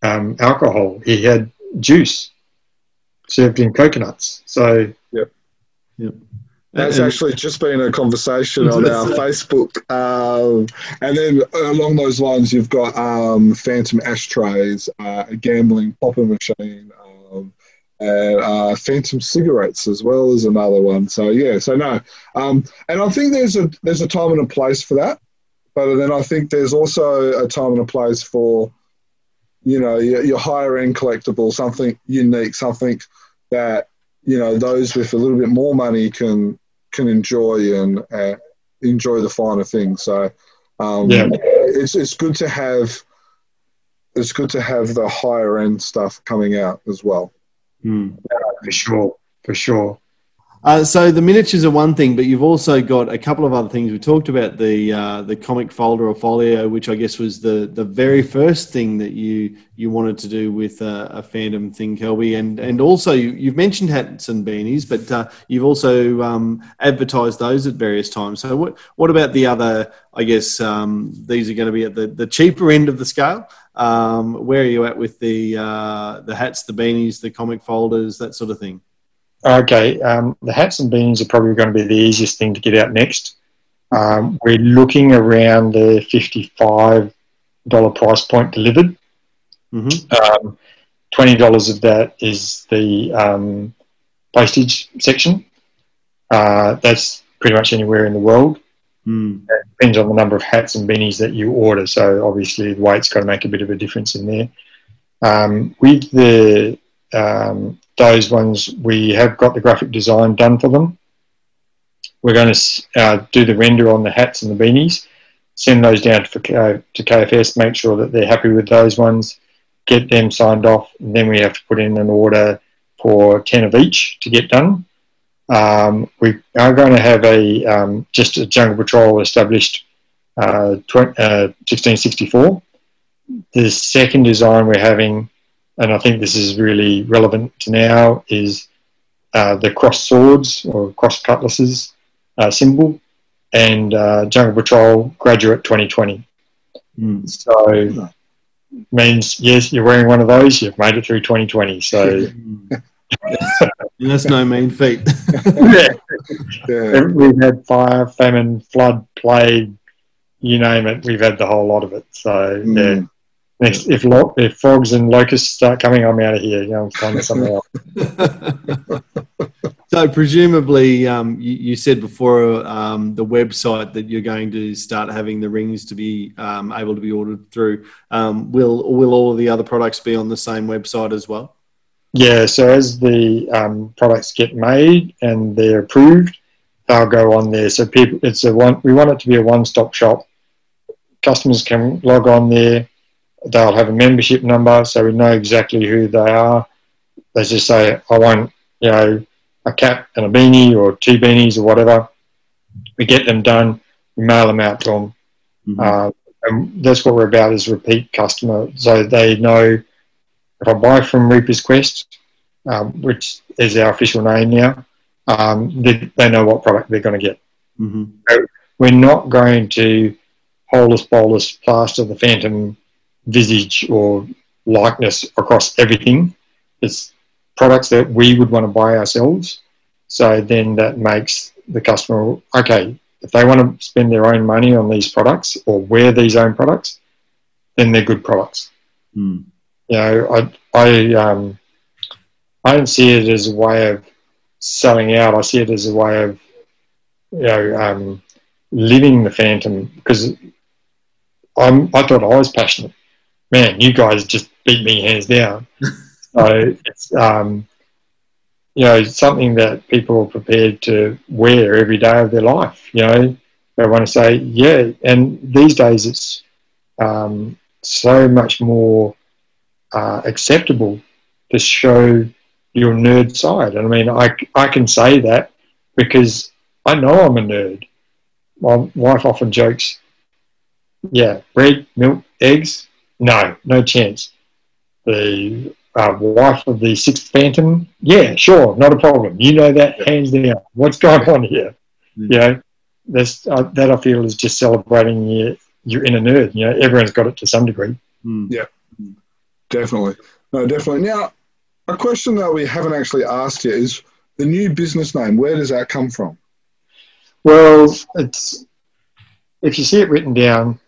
um, alcohol. He had juice served in coconuts. So, That's And- actually just been a conversation on our [LAUGHS] Facebook. Um, and then along those lines, you've got um, Phantom ashtrays, uh, a gambling popper machine, um, and uh, Phantom cigarettes as well as another one. So yeah, so no, um, and I think there's a there's a time and a place for that, but then I think there's also a time and a place for you know your, your higher end collectible, something unique, something that you know those with a little bit more money can can enjoy and uh, enjoy the finer things. So um, Yeah. it's it's good to have it's good to have the higher end stuff coming out as well. Mm. for sure, for sure. Uh, so the miniatures are one thing, but you've also got a couple of other things. We talked about the uh, the comic folder or folio, which I guess was the the very first thing that you you wanted to do with a fandom thing, Kelby, and and also you, you've mentioned hats and beanies, but uh, you've also um, advertised those at various times. So what what about the other? I guess um, these are going to be at the, the cheaper end of the scale. Um, where are you at with the uh, the hats, the beanies, the comic folders, that sort of thing? Okay, um, the hats and beanies are probably going to be the easiest thing to get out next. Um, we're looking around the $55 price point delivered. Mm-hmm. Um, $20 of that is the um, postage section. Uh, that's pretty much anywhere in the world. Mm. Depends on the number of hats and beanies that you order. So obviously the weight's got to make a bit of a difference in there. Um, with the um, those ones, we have got the graphic design done for them. We're going to uh, do the render on the hats and the beanies, send those down to, uh, to KFS, make sure that they're happy with those ones, get them signed off, and then we have to put in an order for 10 of each to get done. Um, we are going to have a um, just a Jungle Patrol established uh, tw- uh, 1664. The second design we're having, and I think this is really relevant to now, is uh, the cross swords or cross cutlasses uh, symbol and uh, Jungle Patrol Graduate 2020. Mm. So means yes, you're wearing one of those, you've made it through 2020. So And [LAUGHS] that's no mean feat. [LAUGHS] yeah. Yeah, We've had fire, famine, flood, plague, you name it. We've had the whole lot of it. So Mm. yeah, next if lo- if frogs and locusts start coming, I'm out of here. You know, I'm finding something else. [LAUGHS] so presumably, um, you, you said before um, the website that you're going to start having the rings to be um, able to be ordered through. Um, will will all of the other products be on the same website as well? Yeah. So as the um, products get made and they're approved, they'll go on there. So people, it's a one. We want it to be a one-stop shop. Customers can log on there. They'll have a membership number, so we know exactly who they are. They just say, "I want, you know, a cap and a beanie, or two beanies, or whatever." We get them done. We mail them out to them. Mhm. Uh, and that's what we're about is repeat customer. So they know if I buy from Reaper's Quest, um, which is our official name now, um, they, they know what product they're going to get. Mm-hmm. So we're not going to holus bolus plaster the phantom visage or likeness across everything. It's products that we would want to buy ourselves. So then that makes the customer okay. If they want to spend their own money on these products or wear these own products, then they're good products. Mm. You know, I I um, I don't see it as a way of selling out. I see it as a way of you know um, living the phantom because I'm I thought I was passionate. Man, you guys just beat me hands down. [LAUGHS] so it's um, you know something that people are prepared to wear every day of their life. You know, they want to say yeah, and these days it's um, so much more uh, acceptable to show your nerd side. And I mean, I, I can say that because I know I'm a nerd. My wife often jokes, yeah, bread, milk, eggs, no, no chance. The uh, wife of the sixth phantom, yeah, sure, not a problem. You know that hands down. What's going on here? Mm. You know, that's, uh, that I feel is just celebrating your, your inner nerd. You know, everyone's got it to some degree. Mm. Definitely. No, definitely. Now, a question that we haven't actually asked yet is the new business name. Where does that come from? Well, it's if you see it written down,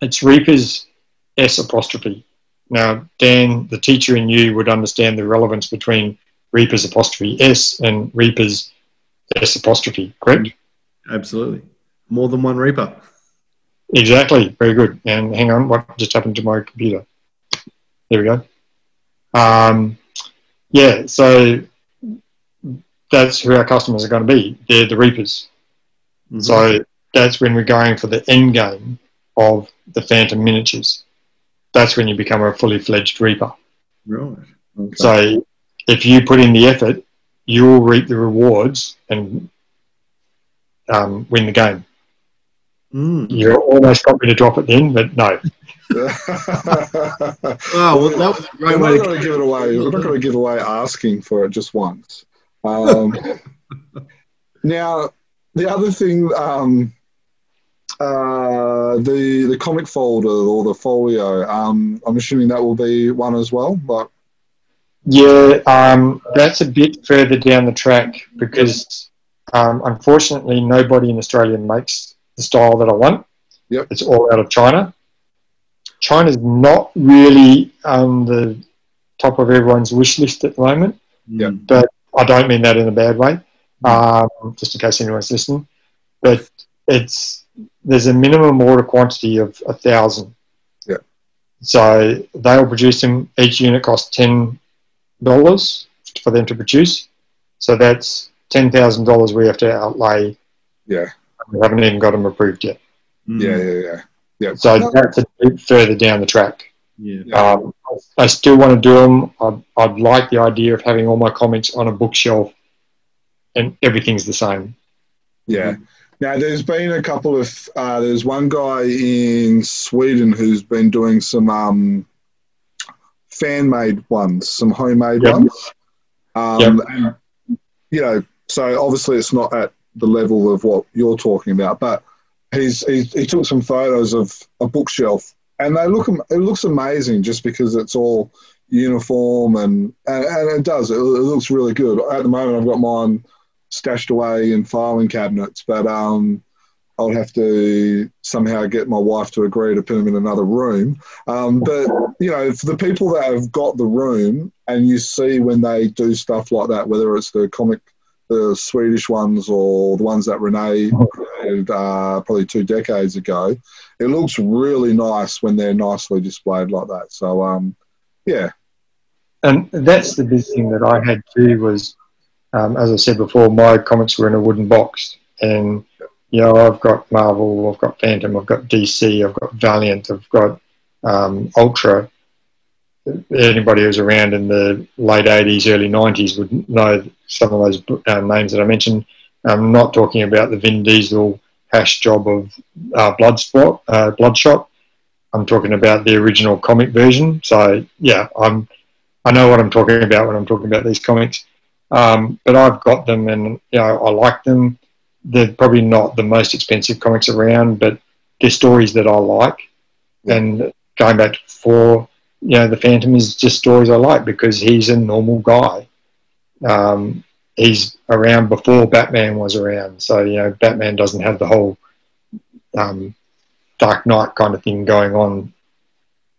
it's Reaper's S apostrophe. Now, Dan, the teacher in you would understand the relevance between Reaper's apostrophe S and Reaper's S apostrophe, correct? Absolutely. More than one Reaper. Exactly. Very good. And hang on, what just happened to my computer? There we go. Um, yeah, so that's who our customers are going to be. They're the Reapers. Mhm. So that's when we're going for the end game of the Phantom miniatures. That's when you become a fully fledged Reaper. right. Okay. So if you put in the effort, you will reap the rewards and um, win the game. Mm. You almost got me to drop it then, but no. [LAUGHS] [LAUGHS] Oh, well, that was a We're great not way to going to give it away. We're not going to give away asking for it just once. Um, [LAUGHS] now, the other thing, um, uh, the the comic folder or the folio. Um, I'm assuming that will be one as well. But Yeah, um, that's a bit further down the track because um, unfortunately nobody in Australia makes the style that I want. Yep. It's all out of China. China's not really on the top of everyone's wish list at the moment. Yeah. Mm. I don't mean that in a bad way, um, just in case anyone's listening. But it's there's a minimum order quantity of a thousand. Yeah. So they'll produce them. Each unit costs ten dollars for them to produce. So that's ten thousand dollars we have to outlay. Yeah. We haven't even got them approved yet. Yeah, yeah, yeah, yeah. So that's a bit further down the track. Yeah. Yeah. Um, I still want to do them. I'd, I'd like the idea of having all my comics on a bookshelf and everything's the same. Yeah. Now, there's been a couple of. Uh, there's one guy in Sweden who's been doing some um, fan made ones, some homemade Yep. ones. Um, and, you know, so obviously it's not at the level of what you're talking about, but he's, he's he took some photos of a bookshelf, and they look it looks amazing just because it's all uniform and and, and it does it, it looks really good. At the moment, I've got mine stashed away in filing cabinets, but um, I'll have to somehow get my wife to agree to put them in another room. Um, but you know, for the people that have got the room, and you see when they do stuff like that, whether it's the comic, the Swedish ones or the ones that Renee created uh, probably two decades ago, it looks really nice when they're nicely displayed like that. So um, yeah, And that's the big thing that I had too was, um, as I said before, my comics were in a wooden box. And, you know, I've got Marvel, I've got Phantom, I've got DC, I've got Valiant, I've got um, Ultra. Anybody who's around in the late 80s, early 90s would know some of those uh, names that I mentioned. I'm not talking about the Vin Diesel hash job of uh, Bloodsport, uh, Bloodshot. I'm talking about the original comic version. So yeah, I'm I know what I'm talking about when I'm talking about these comics. Um, but I've got them, and you know I like them. They're probably not the most expensive comics around, but they're stories that I like. And going back to before, you know, the Phantom is just stories I like because he's a normal guy. Um, he's around before Batman was around, so you know, Batman doesn't have the whole um, Dark Knight kind of thing going on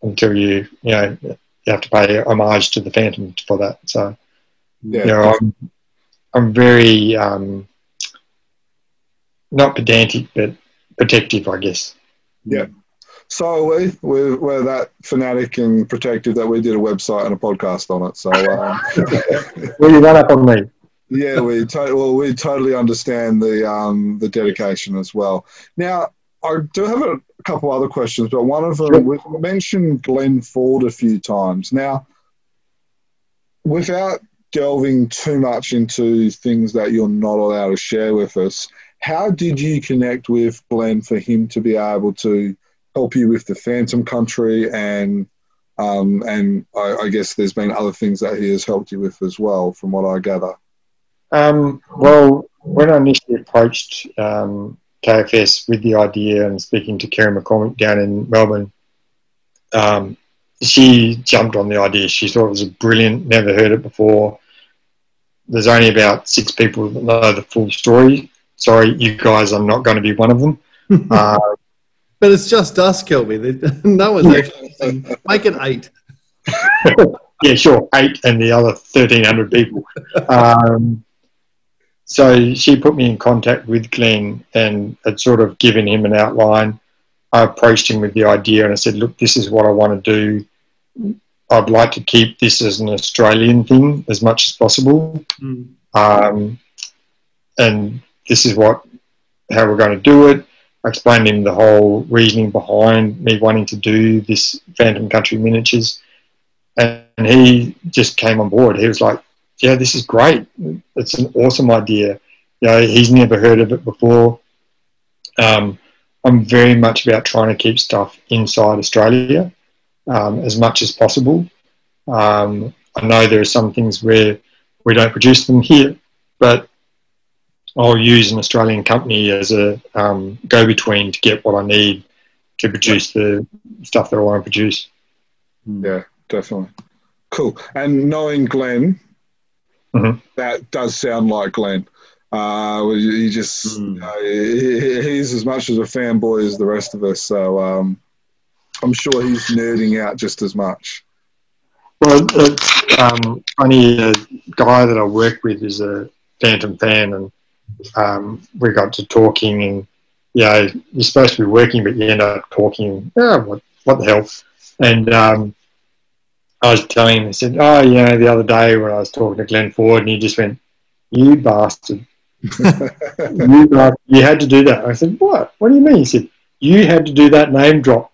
until you, you know, you have to pay homage to the Phantom for that. So, yeah, you know, I'm, I'm very um, not pedantic, but protective, I guess. Yeah. So we we're, we're that fanatic and protective that we did a website and a podcast on it. So [LAUGHS] um, [LAUGHS] well, you run up on me. Yeah, we to- well we totally understand the um, the dedication as well. Now I do have a couple other questions, but one of them sure. we've mentioned Glenn Ford a few times. Now, without delving too much into things that you're not allowed to share with us, how did you connect with Glenn for him to be able to help you with the Phantom Country and um, and I, I, guess there's been other things that he has helped you with as well, from what I gather. Um, well, when I initially approached um, KFS with the idea and speaking to Kerry McCormick down in Melbourne, um, she jumped on the idea. She thought it was brilliant, never heard it before. There's only about six people that know the full story. Sorry, you guys, I'm not going to be one of them. [LAUGHS] uh, but it's just us, Kelby. [LAUGHS] No one's actually saying, make it eight. [LAUGHS] yeah, sure, eight and the other 1,300 people. Um, so she put me in contact with Glenn and had sort of given him an outline. I approached him with the idea and I said, look, this is what I want to do. I'd like to keep this as an Australian thing as much as possible. Mm. Um, and this is what how we're going to do it. I explained him the whole reasoning behind me wanting to do this Phantom Country miniatures. And he just came on board. He was like, yeah, this is great. It's an awesome idea. You know, he's never heard of it before. Um, I'm very much about trying to keep stuff inside Australia um, as much as possible. Um, I know there are some things where we don't produce them here, but I'll use an Australian company as a um, go-between to get what I need to produce the stuff that I want to produce. Yeah, definitely. Cool. And knowing Glenn, Mm-hmm. That does sound like Glenn. Uh, he just mm. uh, he, he's as much as a fanboy as the rest of us. So um, I'm sure he's nerding out just as much. Well, it's um, funny. A guy that I work with is a Phantom fan, and um, we got to talking, and you know, you're supposed to be working, but you end up talking. Oh, what, what the hell? And um, I was telling him, I said, oh, you know, the other day when I was talking to Glenn Ford, and he just went, you bastard. [LAUGHS] you, bastard. you had to do that. I said, what? What do you mean? He said, you had to do that name drop.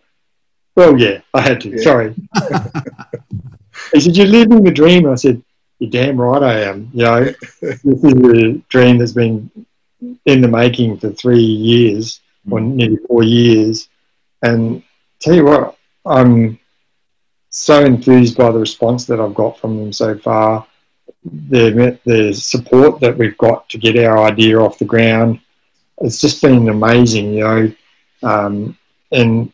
Well, yeah, I had to. Yeah. Sorry. he said, you're living the dream. I said, you're damn right I am. You know, this is a dream that's been in the making for three years, or nearly four years. And tell you what, I'm so enthused by the response that I've got from them so far. The, the support that we've got to get our idea off the ground. It's just been amazing, you know. Um, and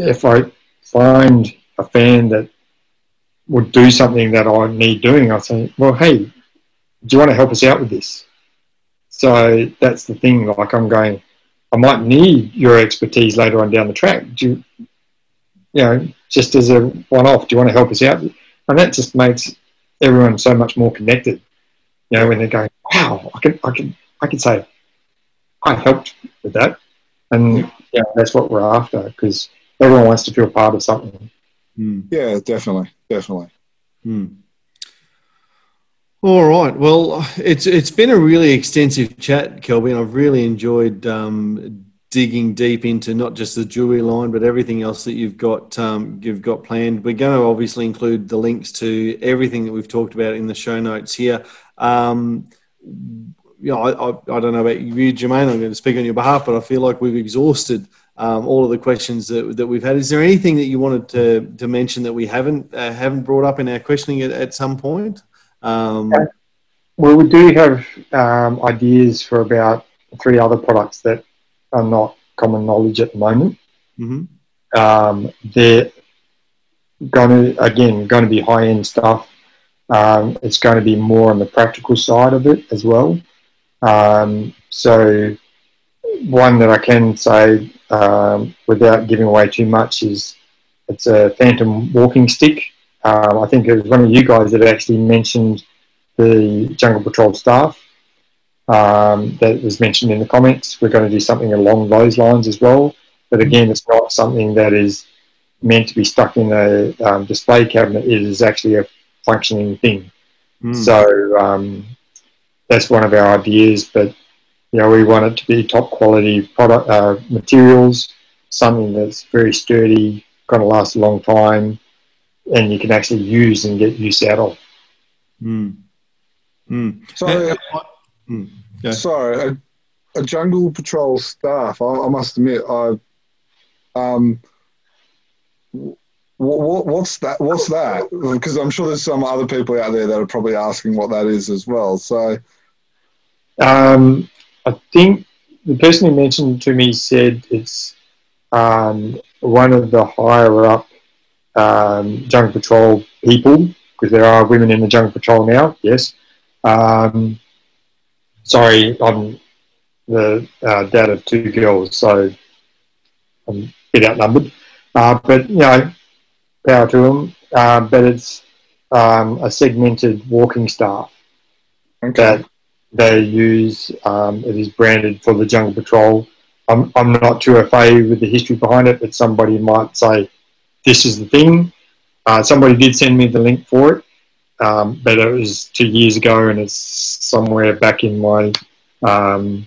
if I find a fan that would do something that I need doing, I say, well, hey, do you want to help us out with this? So that's the thing. Like I'm going, I might need your expertise later on down the track. Do you, you know, just as a one-off. Do you want to help us out? And that just makes everyone so much more connected. You know, when they're going, wow, I can, I can, I can say, I helped with that, and yeah, that's what we're after because everyone wants to feel part of something. Mm. Yeah, definitely, definitely. Mm. All right. Well, it's it's been a really extensive chat, Kelby, and I've really enjoyed um, digging deep into not just the jewelry line, but everything else that you've got um, you've got planned. We're going to obviously include the links to everything that we've talked about in the show notes here. Um, you know, I, I, I, don't know about you, Jermaine. I'm going to speak on your behalf, but I feel like we've exhausted um, all of the questions that, that we've had. Is there anything that you wanted to, to mention that we haven't uh, haven't brought up in our questioning at, at some point? Um, well, we do have um, ideas for about three other products that are not common knowledge at the moment. Mm-hmm. Um, they're going to again going to be high end stuff. Um, it's going to be more on the practical side of it as well. Um, so one that I can say um, without giving away too much is it's a phantom walking stick. Um, I think it was one of you guys that actually mentioned the Jungle Patrol staff um, that was mentioned in the comments. We're going to do something along those lines as well. But again, it's not something that is meant to be stuck in a um, display cabinet. It is actually a functioning thing. mm. So um, that's one of our ideas. But you know, we want it to be top quality product uh, materials, something that's very sturdy, going to last a long time, and you can actually use and get use out of. Mm. Mm. So, Mm. Yeah. sorry, a, a jungle patrol staff. I, I must admit, I um, what, what's that? What's that? Because I'm sure there's some other people out there that are probably asking what that is as well. So, Um, I think the person who mentioned to me said it's um, one of the higher up um, Jungle Patrol people, because there are women in the Jungle Patrol now, yes. Um, sorry, I'm the uh, dad of two girls, so I'm a bit outnumbered. Uh, but, you know, power to them. Uh, but it's um, a segmented walking staff okay. that they use. Um, it is branded for the Jungle Patrol. I'm, I'm not too afraid with the history behind it, but somebody might say, this is the thing. Uh, somebody did send me the link for it, um, but it was two years ago and it's somewhere back in my um,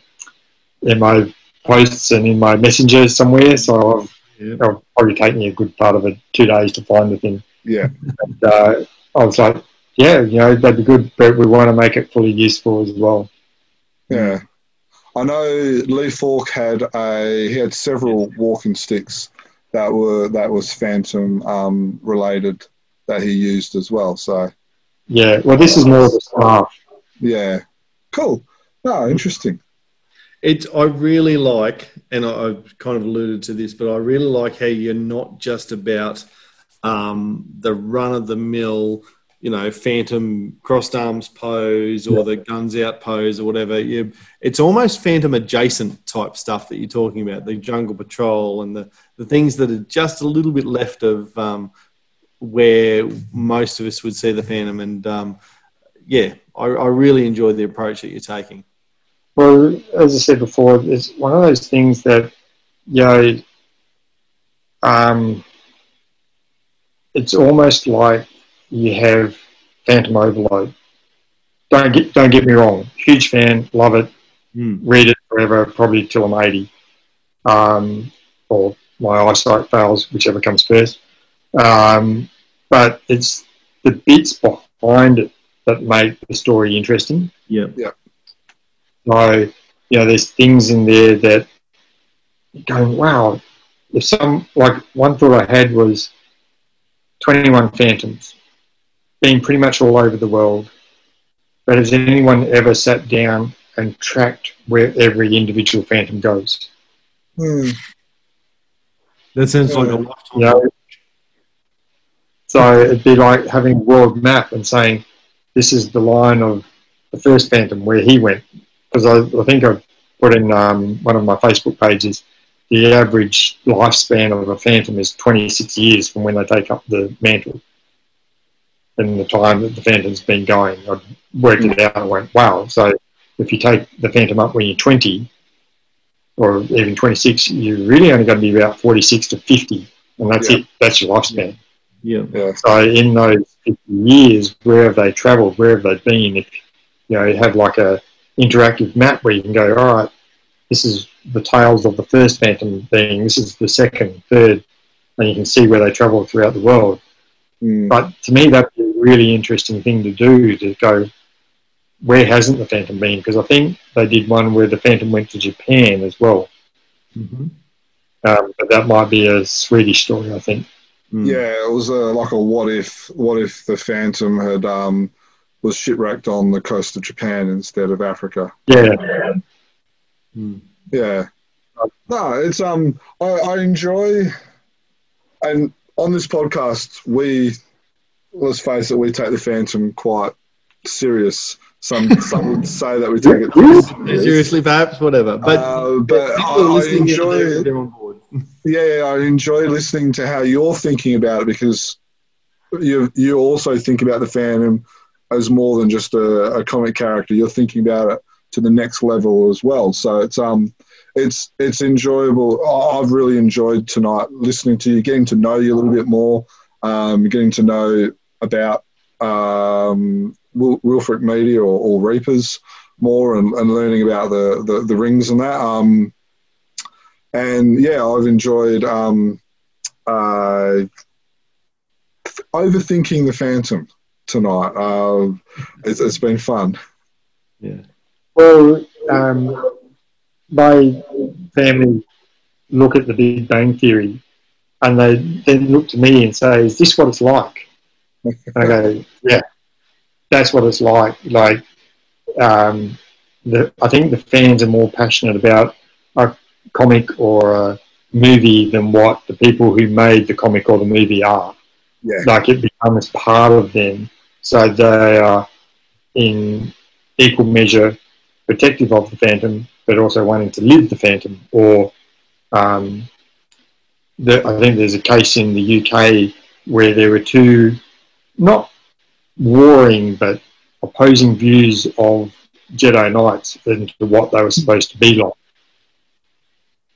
in my posts and in my messenger somewhere. So I've, Yeah. it'll probably take me a good part of it, two days to find the thing yeah, and uh, I was like, yeah, you know, that'd be good, but we want to make it fully useful as well. yeah. I know Lee Falk had a he had several walking sticks that were that was Phantom um, related that he used as well. So Yeah, well, this is more of a staff. yeah, cool. No, interesting. It's I really like, and I, I've kind of alluded to this, but I really like how you're not just about um, the run of the mill, you know, phantom crossed arms pose or the guns out pose or whatever. You, it's almost phantom adjacent type stuff that you're talking about, the jungle patrol and the, the things that are just a little bit left of um, where most of us would see the phantom. And um, yeah, I, I really enjoy the approach that you're taking. Well, as I said before, it's one of those things that, you know, um, it's almost like you have phantom overload. Don't get don't get me wrong, huge fan, love it, Mm. read it forever, probably till I'm 80, um, or my eyesight fails, whichever comes first. Um, but it's the bits behind it that make the story interesting. Yeah. Yeah. So, you know, there's things in there that going, wow, if some, like one thought I had was 21 Phantoms being pretty much all over the world. But has anyone ever sat down and tracked where every individual Phantom goes? Hmm. That sounds like a Yeah. lifetime. You know? So it'd be like having a world map and saying, this is the line of the first Phantom where he went. Because I, I think I've put in um, one of my Facebook pages, the average lifespan of a Phantom is 26 years from when they take up the mantle. And the time that the Phantom's been going, I worked it out and went, wow. So if you take the Phantom up when you're 20, or even 26, you're really only going to be about 46 to 50, and that's Yeah. it. That's your lifespan. Yeah. Yeah, So in those 50 years, where have they travelled? Where have they been? If you know, you have like a interactive map where you can go, all right, this is the tails of the first phantom being, this is the second, third, and you can see where they travel throughout the world. Hmm. But to me, that'd be a really interesting thing to do to go, where hasn't the phantom been? Because I think they did one where the phantom went to Japan as well. hmm Um, but that might be a Swedish story, I think. Mm. Yeah, it was a, like a what if what if the Phantom had um, was shipwrecked on the coast of Japan instead of Africa. Yeah, Mm. Yeah. No, it's um I, I enjoy and on this podcast we let's face it, we take the Phantom quite serious. Some [LAUGHS] some would say that we take it too serious. Seriously, perhaps, whatever. But, Uh, but people I, I enjoy they're, they're on board. [LAUGHS] yeah, I enjoy listening to how you're thinking about it because you you also think about the Phantom as more than just a, a comic character. You're thinking about it to the next level as well. So it's um it's it's enjoyable. I- I've really enjoyed tonight listening to you, getting to know you a little bit more, um, getting to know about um, Wil- Wilfrick Media or, or Reapers more, and, and learning about the, the the rings and that. Um, and yeah, I've enjoyed um, uh, overthinking the Phantom tonight. Uh, it's, it's been fun. Yeah. Well, um, my family look at the Big Bang Theory and they then look to me and say, Is this what it's like? And I go, Yeah, that's what it's like. Like, um, the, I think the fans are more passionate about a comic or a movie than what the people who made the comic or the movie are Yeah, like it becomes part of them. So they are in equal measure protective of the phantom, but also wanting to live the phantom. Or um, the, I think there's a case in the UK where there were two, not warring, but opposing views of Jedi Knights and what they were supposed to be like.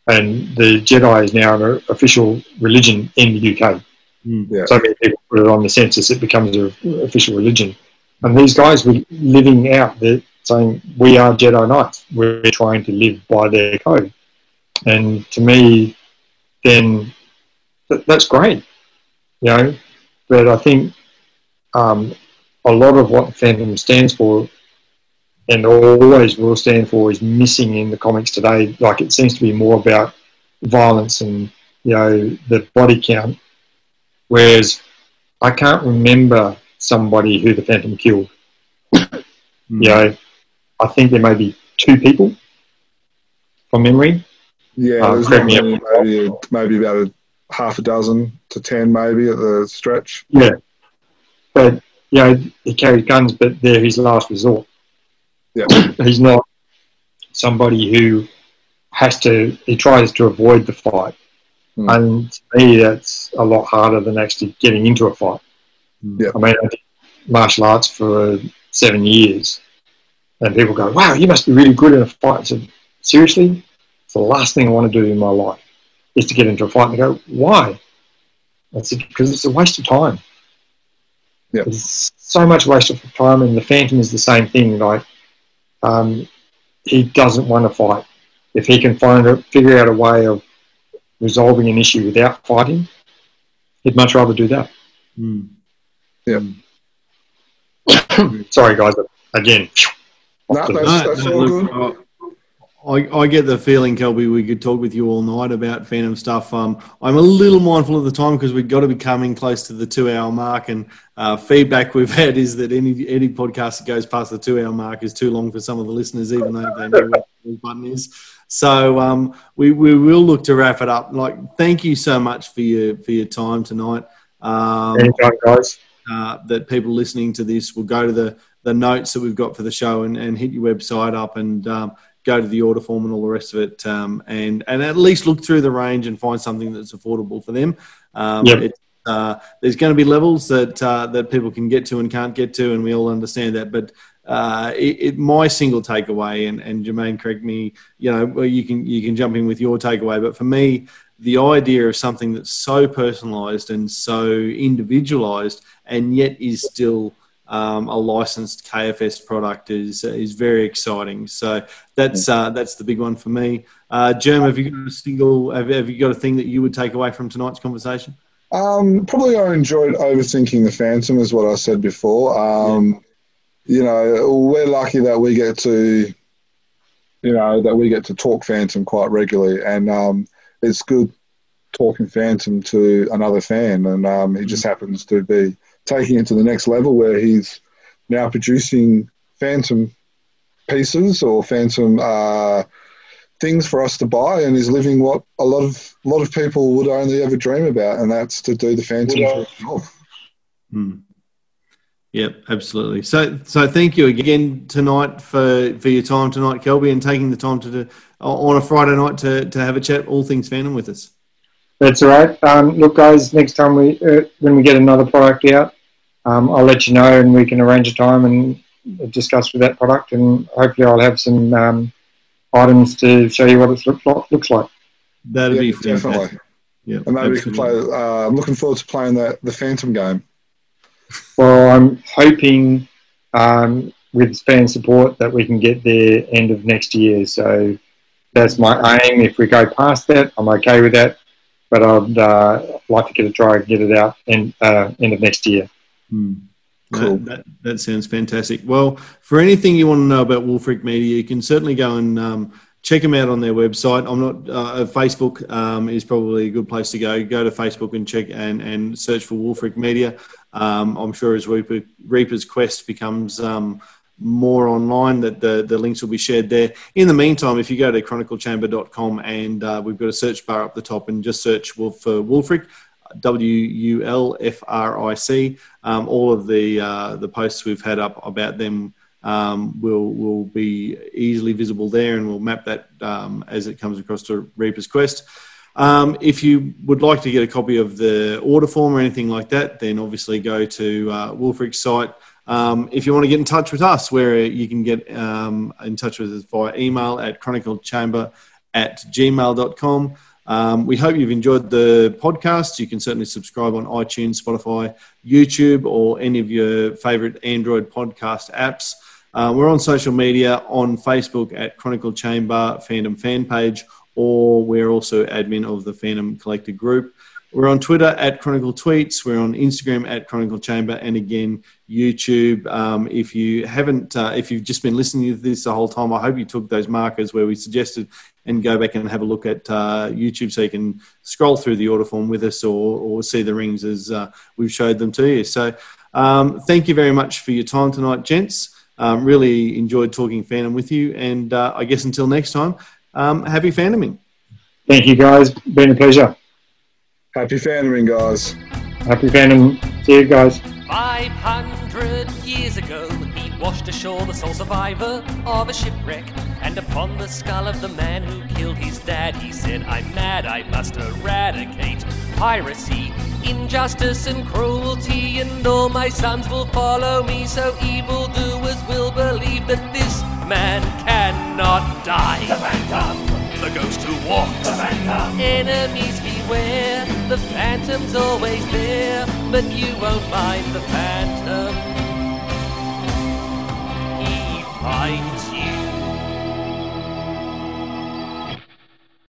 And the Jedi is now an official religion in the UK Mm. yeah, so many people put it on the census, it becomes an official religion. And these guys were living out the saying, "We are Jedi Knights. We're trying to live by their code." And to me, then th- that's great, you know. But I think um, a lot of what Phantom stands for, and always will stand for, is missing in the comics today. Like it seems to be more about violence and you know the body count Whereas I can't remember somebody who the Phantom killed. [COUGHS] Mm. You know, I think there may be two people from memory. yeah. Uh, there's correct not me maybe maybe about a half a dozen to ten, maybe at the stretch. Yeah. But, you know, he carried guns, but they're his last resort. Yeah. [CLEARS THROAT] He's not somebody who has to, he tries to avoid the fight. Hmm. And to me, that's a lot harder than actually getting into a fight. Yeah. I mean, I did martial arts for seven years, and people go, "Wow, you must be really good in a fight." I said, "Seriously, it's the last thing I want to do in my life is to get into a fight." And they go, "Why?" I said, "Because it's a waste of time. Yeah. It's so much waste of time." And the Phantom is the same thing. Like, um, he doesn't want to fight. If he can find a figure out a way of resolving an issue without fighting, he'd much rather do that. Mm. [COUGHS] Sorry, guys. Again, No, that's, No, that's no, all look, good. I, I get the feeling, Kelby, we could talk with you all night about Phantom stuff. Um, I'm a little mindful of the time because we've got to be coming close to the two hour mark. And uh, feedback we've had is that any any podcast that goes past the two hour mark is too long for some of the listeners, even though they know what the button is. So um, we, we will look to wrap it up. Like, thank you so much for your for your time tonight. Um, anytime, guys. uh, that people listening to this will go to the, the notes that we've got for the show and, and hit your website up and um, go to the order form and all the rest of it um, and, and at least look through the range and find something that's affordable for them. Um, Yep. uh, there's going to be levels that uh, that people can get to and can't get to, and we all understand that. But uh, it, it, my single takeaway, and, and Jermaine, correct me, you know, well, you can you can jump in with your takeaway, but for me, the idea of something that's so personalized and so individualized and yet is still um, a licensed KFS product is is very exciting. So that's uh, that's the big one for me. Uh, Germ, have you got a single? Have, have you got a thing that you would take away from tonight's conversation? Um, probably I enjoyed overthinking the Phantom, is what I said before. Um, You know, we're lucky that we get to, you know, that we get to talk Phantom quite regularly, and um, it's good talking Phantom to another fan, and um, he just happens to be taking it to the next level where he's now producing Phantom pieces or Phantom uh, things for us to buy, and is living what a lot of a lot of people would only ever dream about, and that's to do the Phantom for himself. Hmm. Yep, absolutely. So, so thank you again tonight for, for your time tonight, Kelby, and taking the time to do, on a Friday night to, to have a chat all things Phantom with us. That's all right. Um, look, guys, next time we uh, when we get another product out, um, I'll let you know, and we can arrange a time and discuss with that product, and hopefully, I'll have some um, items to show you what it look like, looks like. That'd Yeah, be definitely. fantastic. Yeah, And maybe we can play. Uh, I'm looking forward to playing the the Phantom game. Well, I'm hoping um, with fan support that we can get there end of next year. So that's my aim. If we go past that, I'm okay with that. But I'd uh, like to get a try and get it out in uh, end of next year. Hmm. Cool. That, that, that sounds fantastic. Well, for anything you want to know about Wulfric Media, you can certainly go and um, check them out on their website. I'm not uh, Facebook um, is probably a good place to go. Go to Facebook and check and, and search for Wulfric Media. Um, I'm sure as Reaper, Reaper's Quest becomes um, more online, that the, the links will be shared there. In the meantime, if you go to chroniclechamber.com and uh, we've got a search bar up the top and just search Wolf, for Wulfric, W U L F R I C. Um, all of the uh, the posts we've had up about them um, will will be easily visible there, and we'll map that um, as it comes across to Reaper's Quest. Um, if you would like to get a copy of the order form or anything like that, then obviously go to uh, Wulfric's site. Um, if you want to get in touch with us, where you can get um, in touch with us via email at chroniclechamber at gmail.com. Um, we hope you've enjoyed the podcast. You can certainly subscribe on iTunes, Spotify, YouTube, or any of your favorite Android podcast apps. Uh, we're on social media on Facebook at Chronicle Chamber Phantom fan page, or we're also admin of the Phantom Collector group. We're on Twitter at Chronicle Tweets. We're on Instagram at Chronicle Chamber, and again YouTube. Um, if you haven't, uh, if you've just been listening to this the whole time, I hope you took those markers where we suggested and go back and have a look at uh, YouTube so you can scroll through the order form with us or, or see the rings as uh, we've showed them to you. So, um, thank you very much for your time tonight, gents. Um, really enjoyed talking fandom with you, and uh, I guess until next time, um, happy fandoming. Thank you, guys. Been a pleasure. Happy fandoming, guys. Happy fandom. See you guys. 500 years ago, he washed ashore the sole survivor of a shipwreck. And upon the skull of the man who killed his dad, he said, I'm mad, I must eradicate piracy, injustice, and cruelty. And all my sons will follow me, so evildoers will believe that this man cannot die. The Phantom, the ghost who walks. The Phantom, enemies beware. The Phantom's always there, but you won't mind the Phantom hides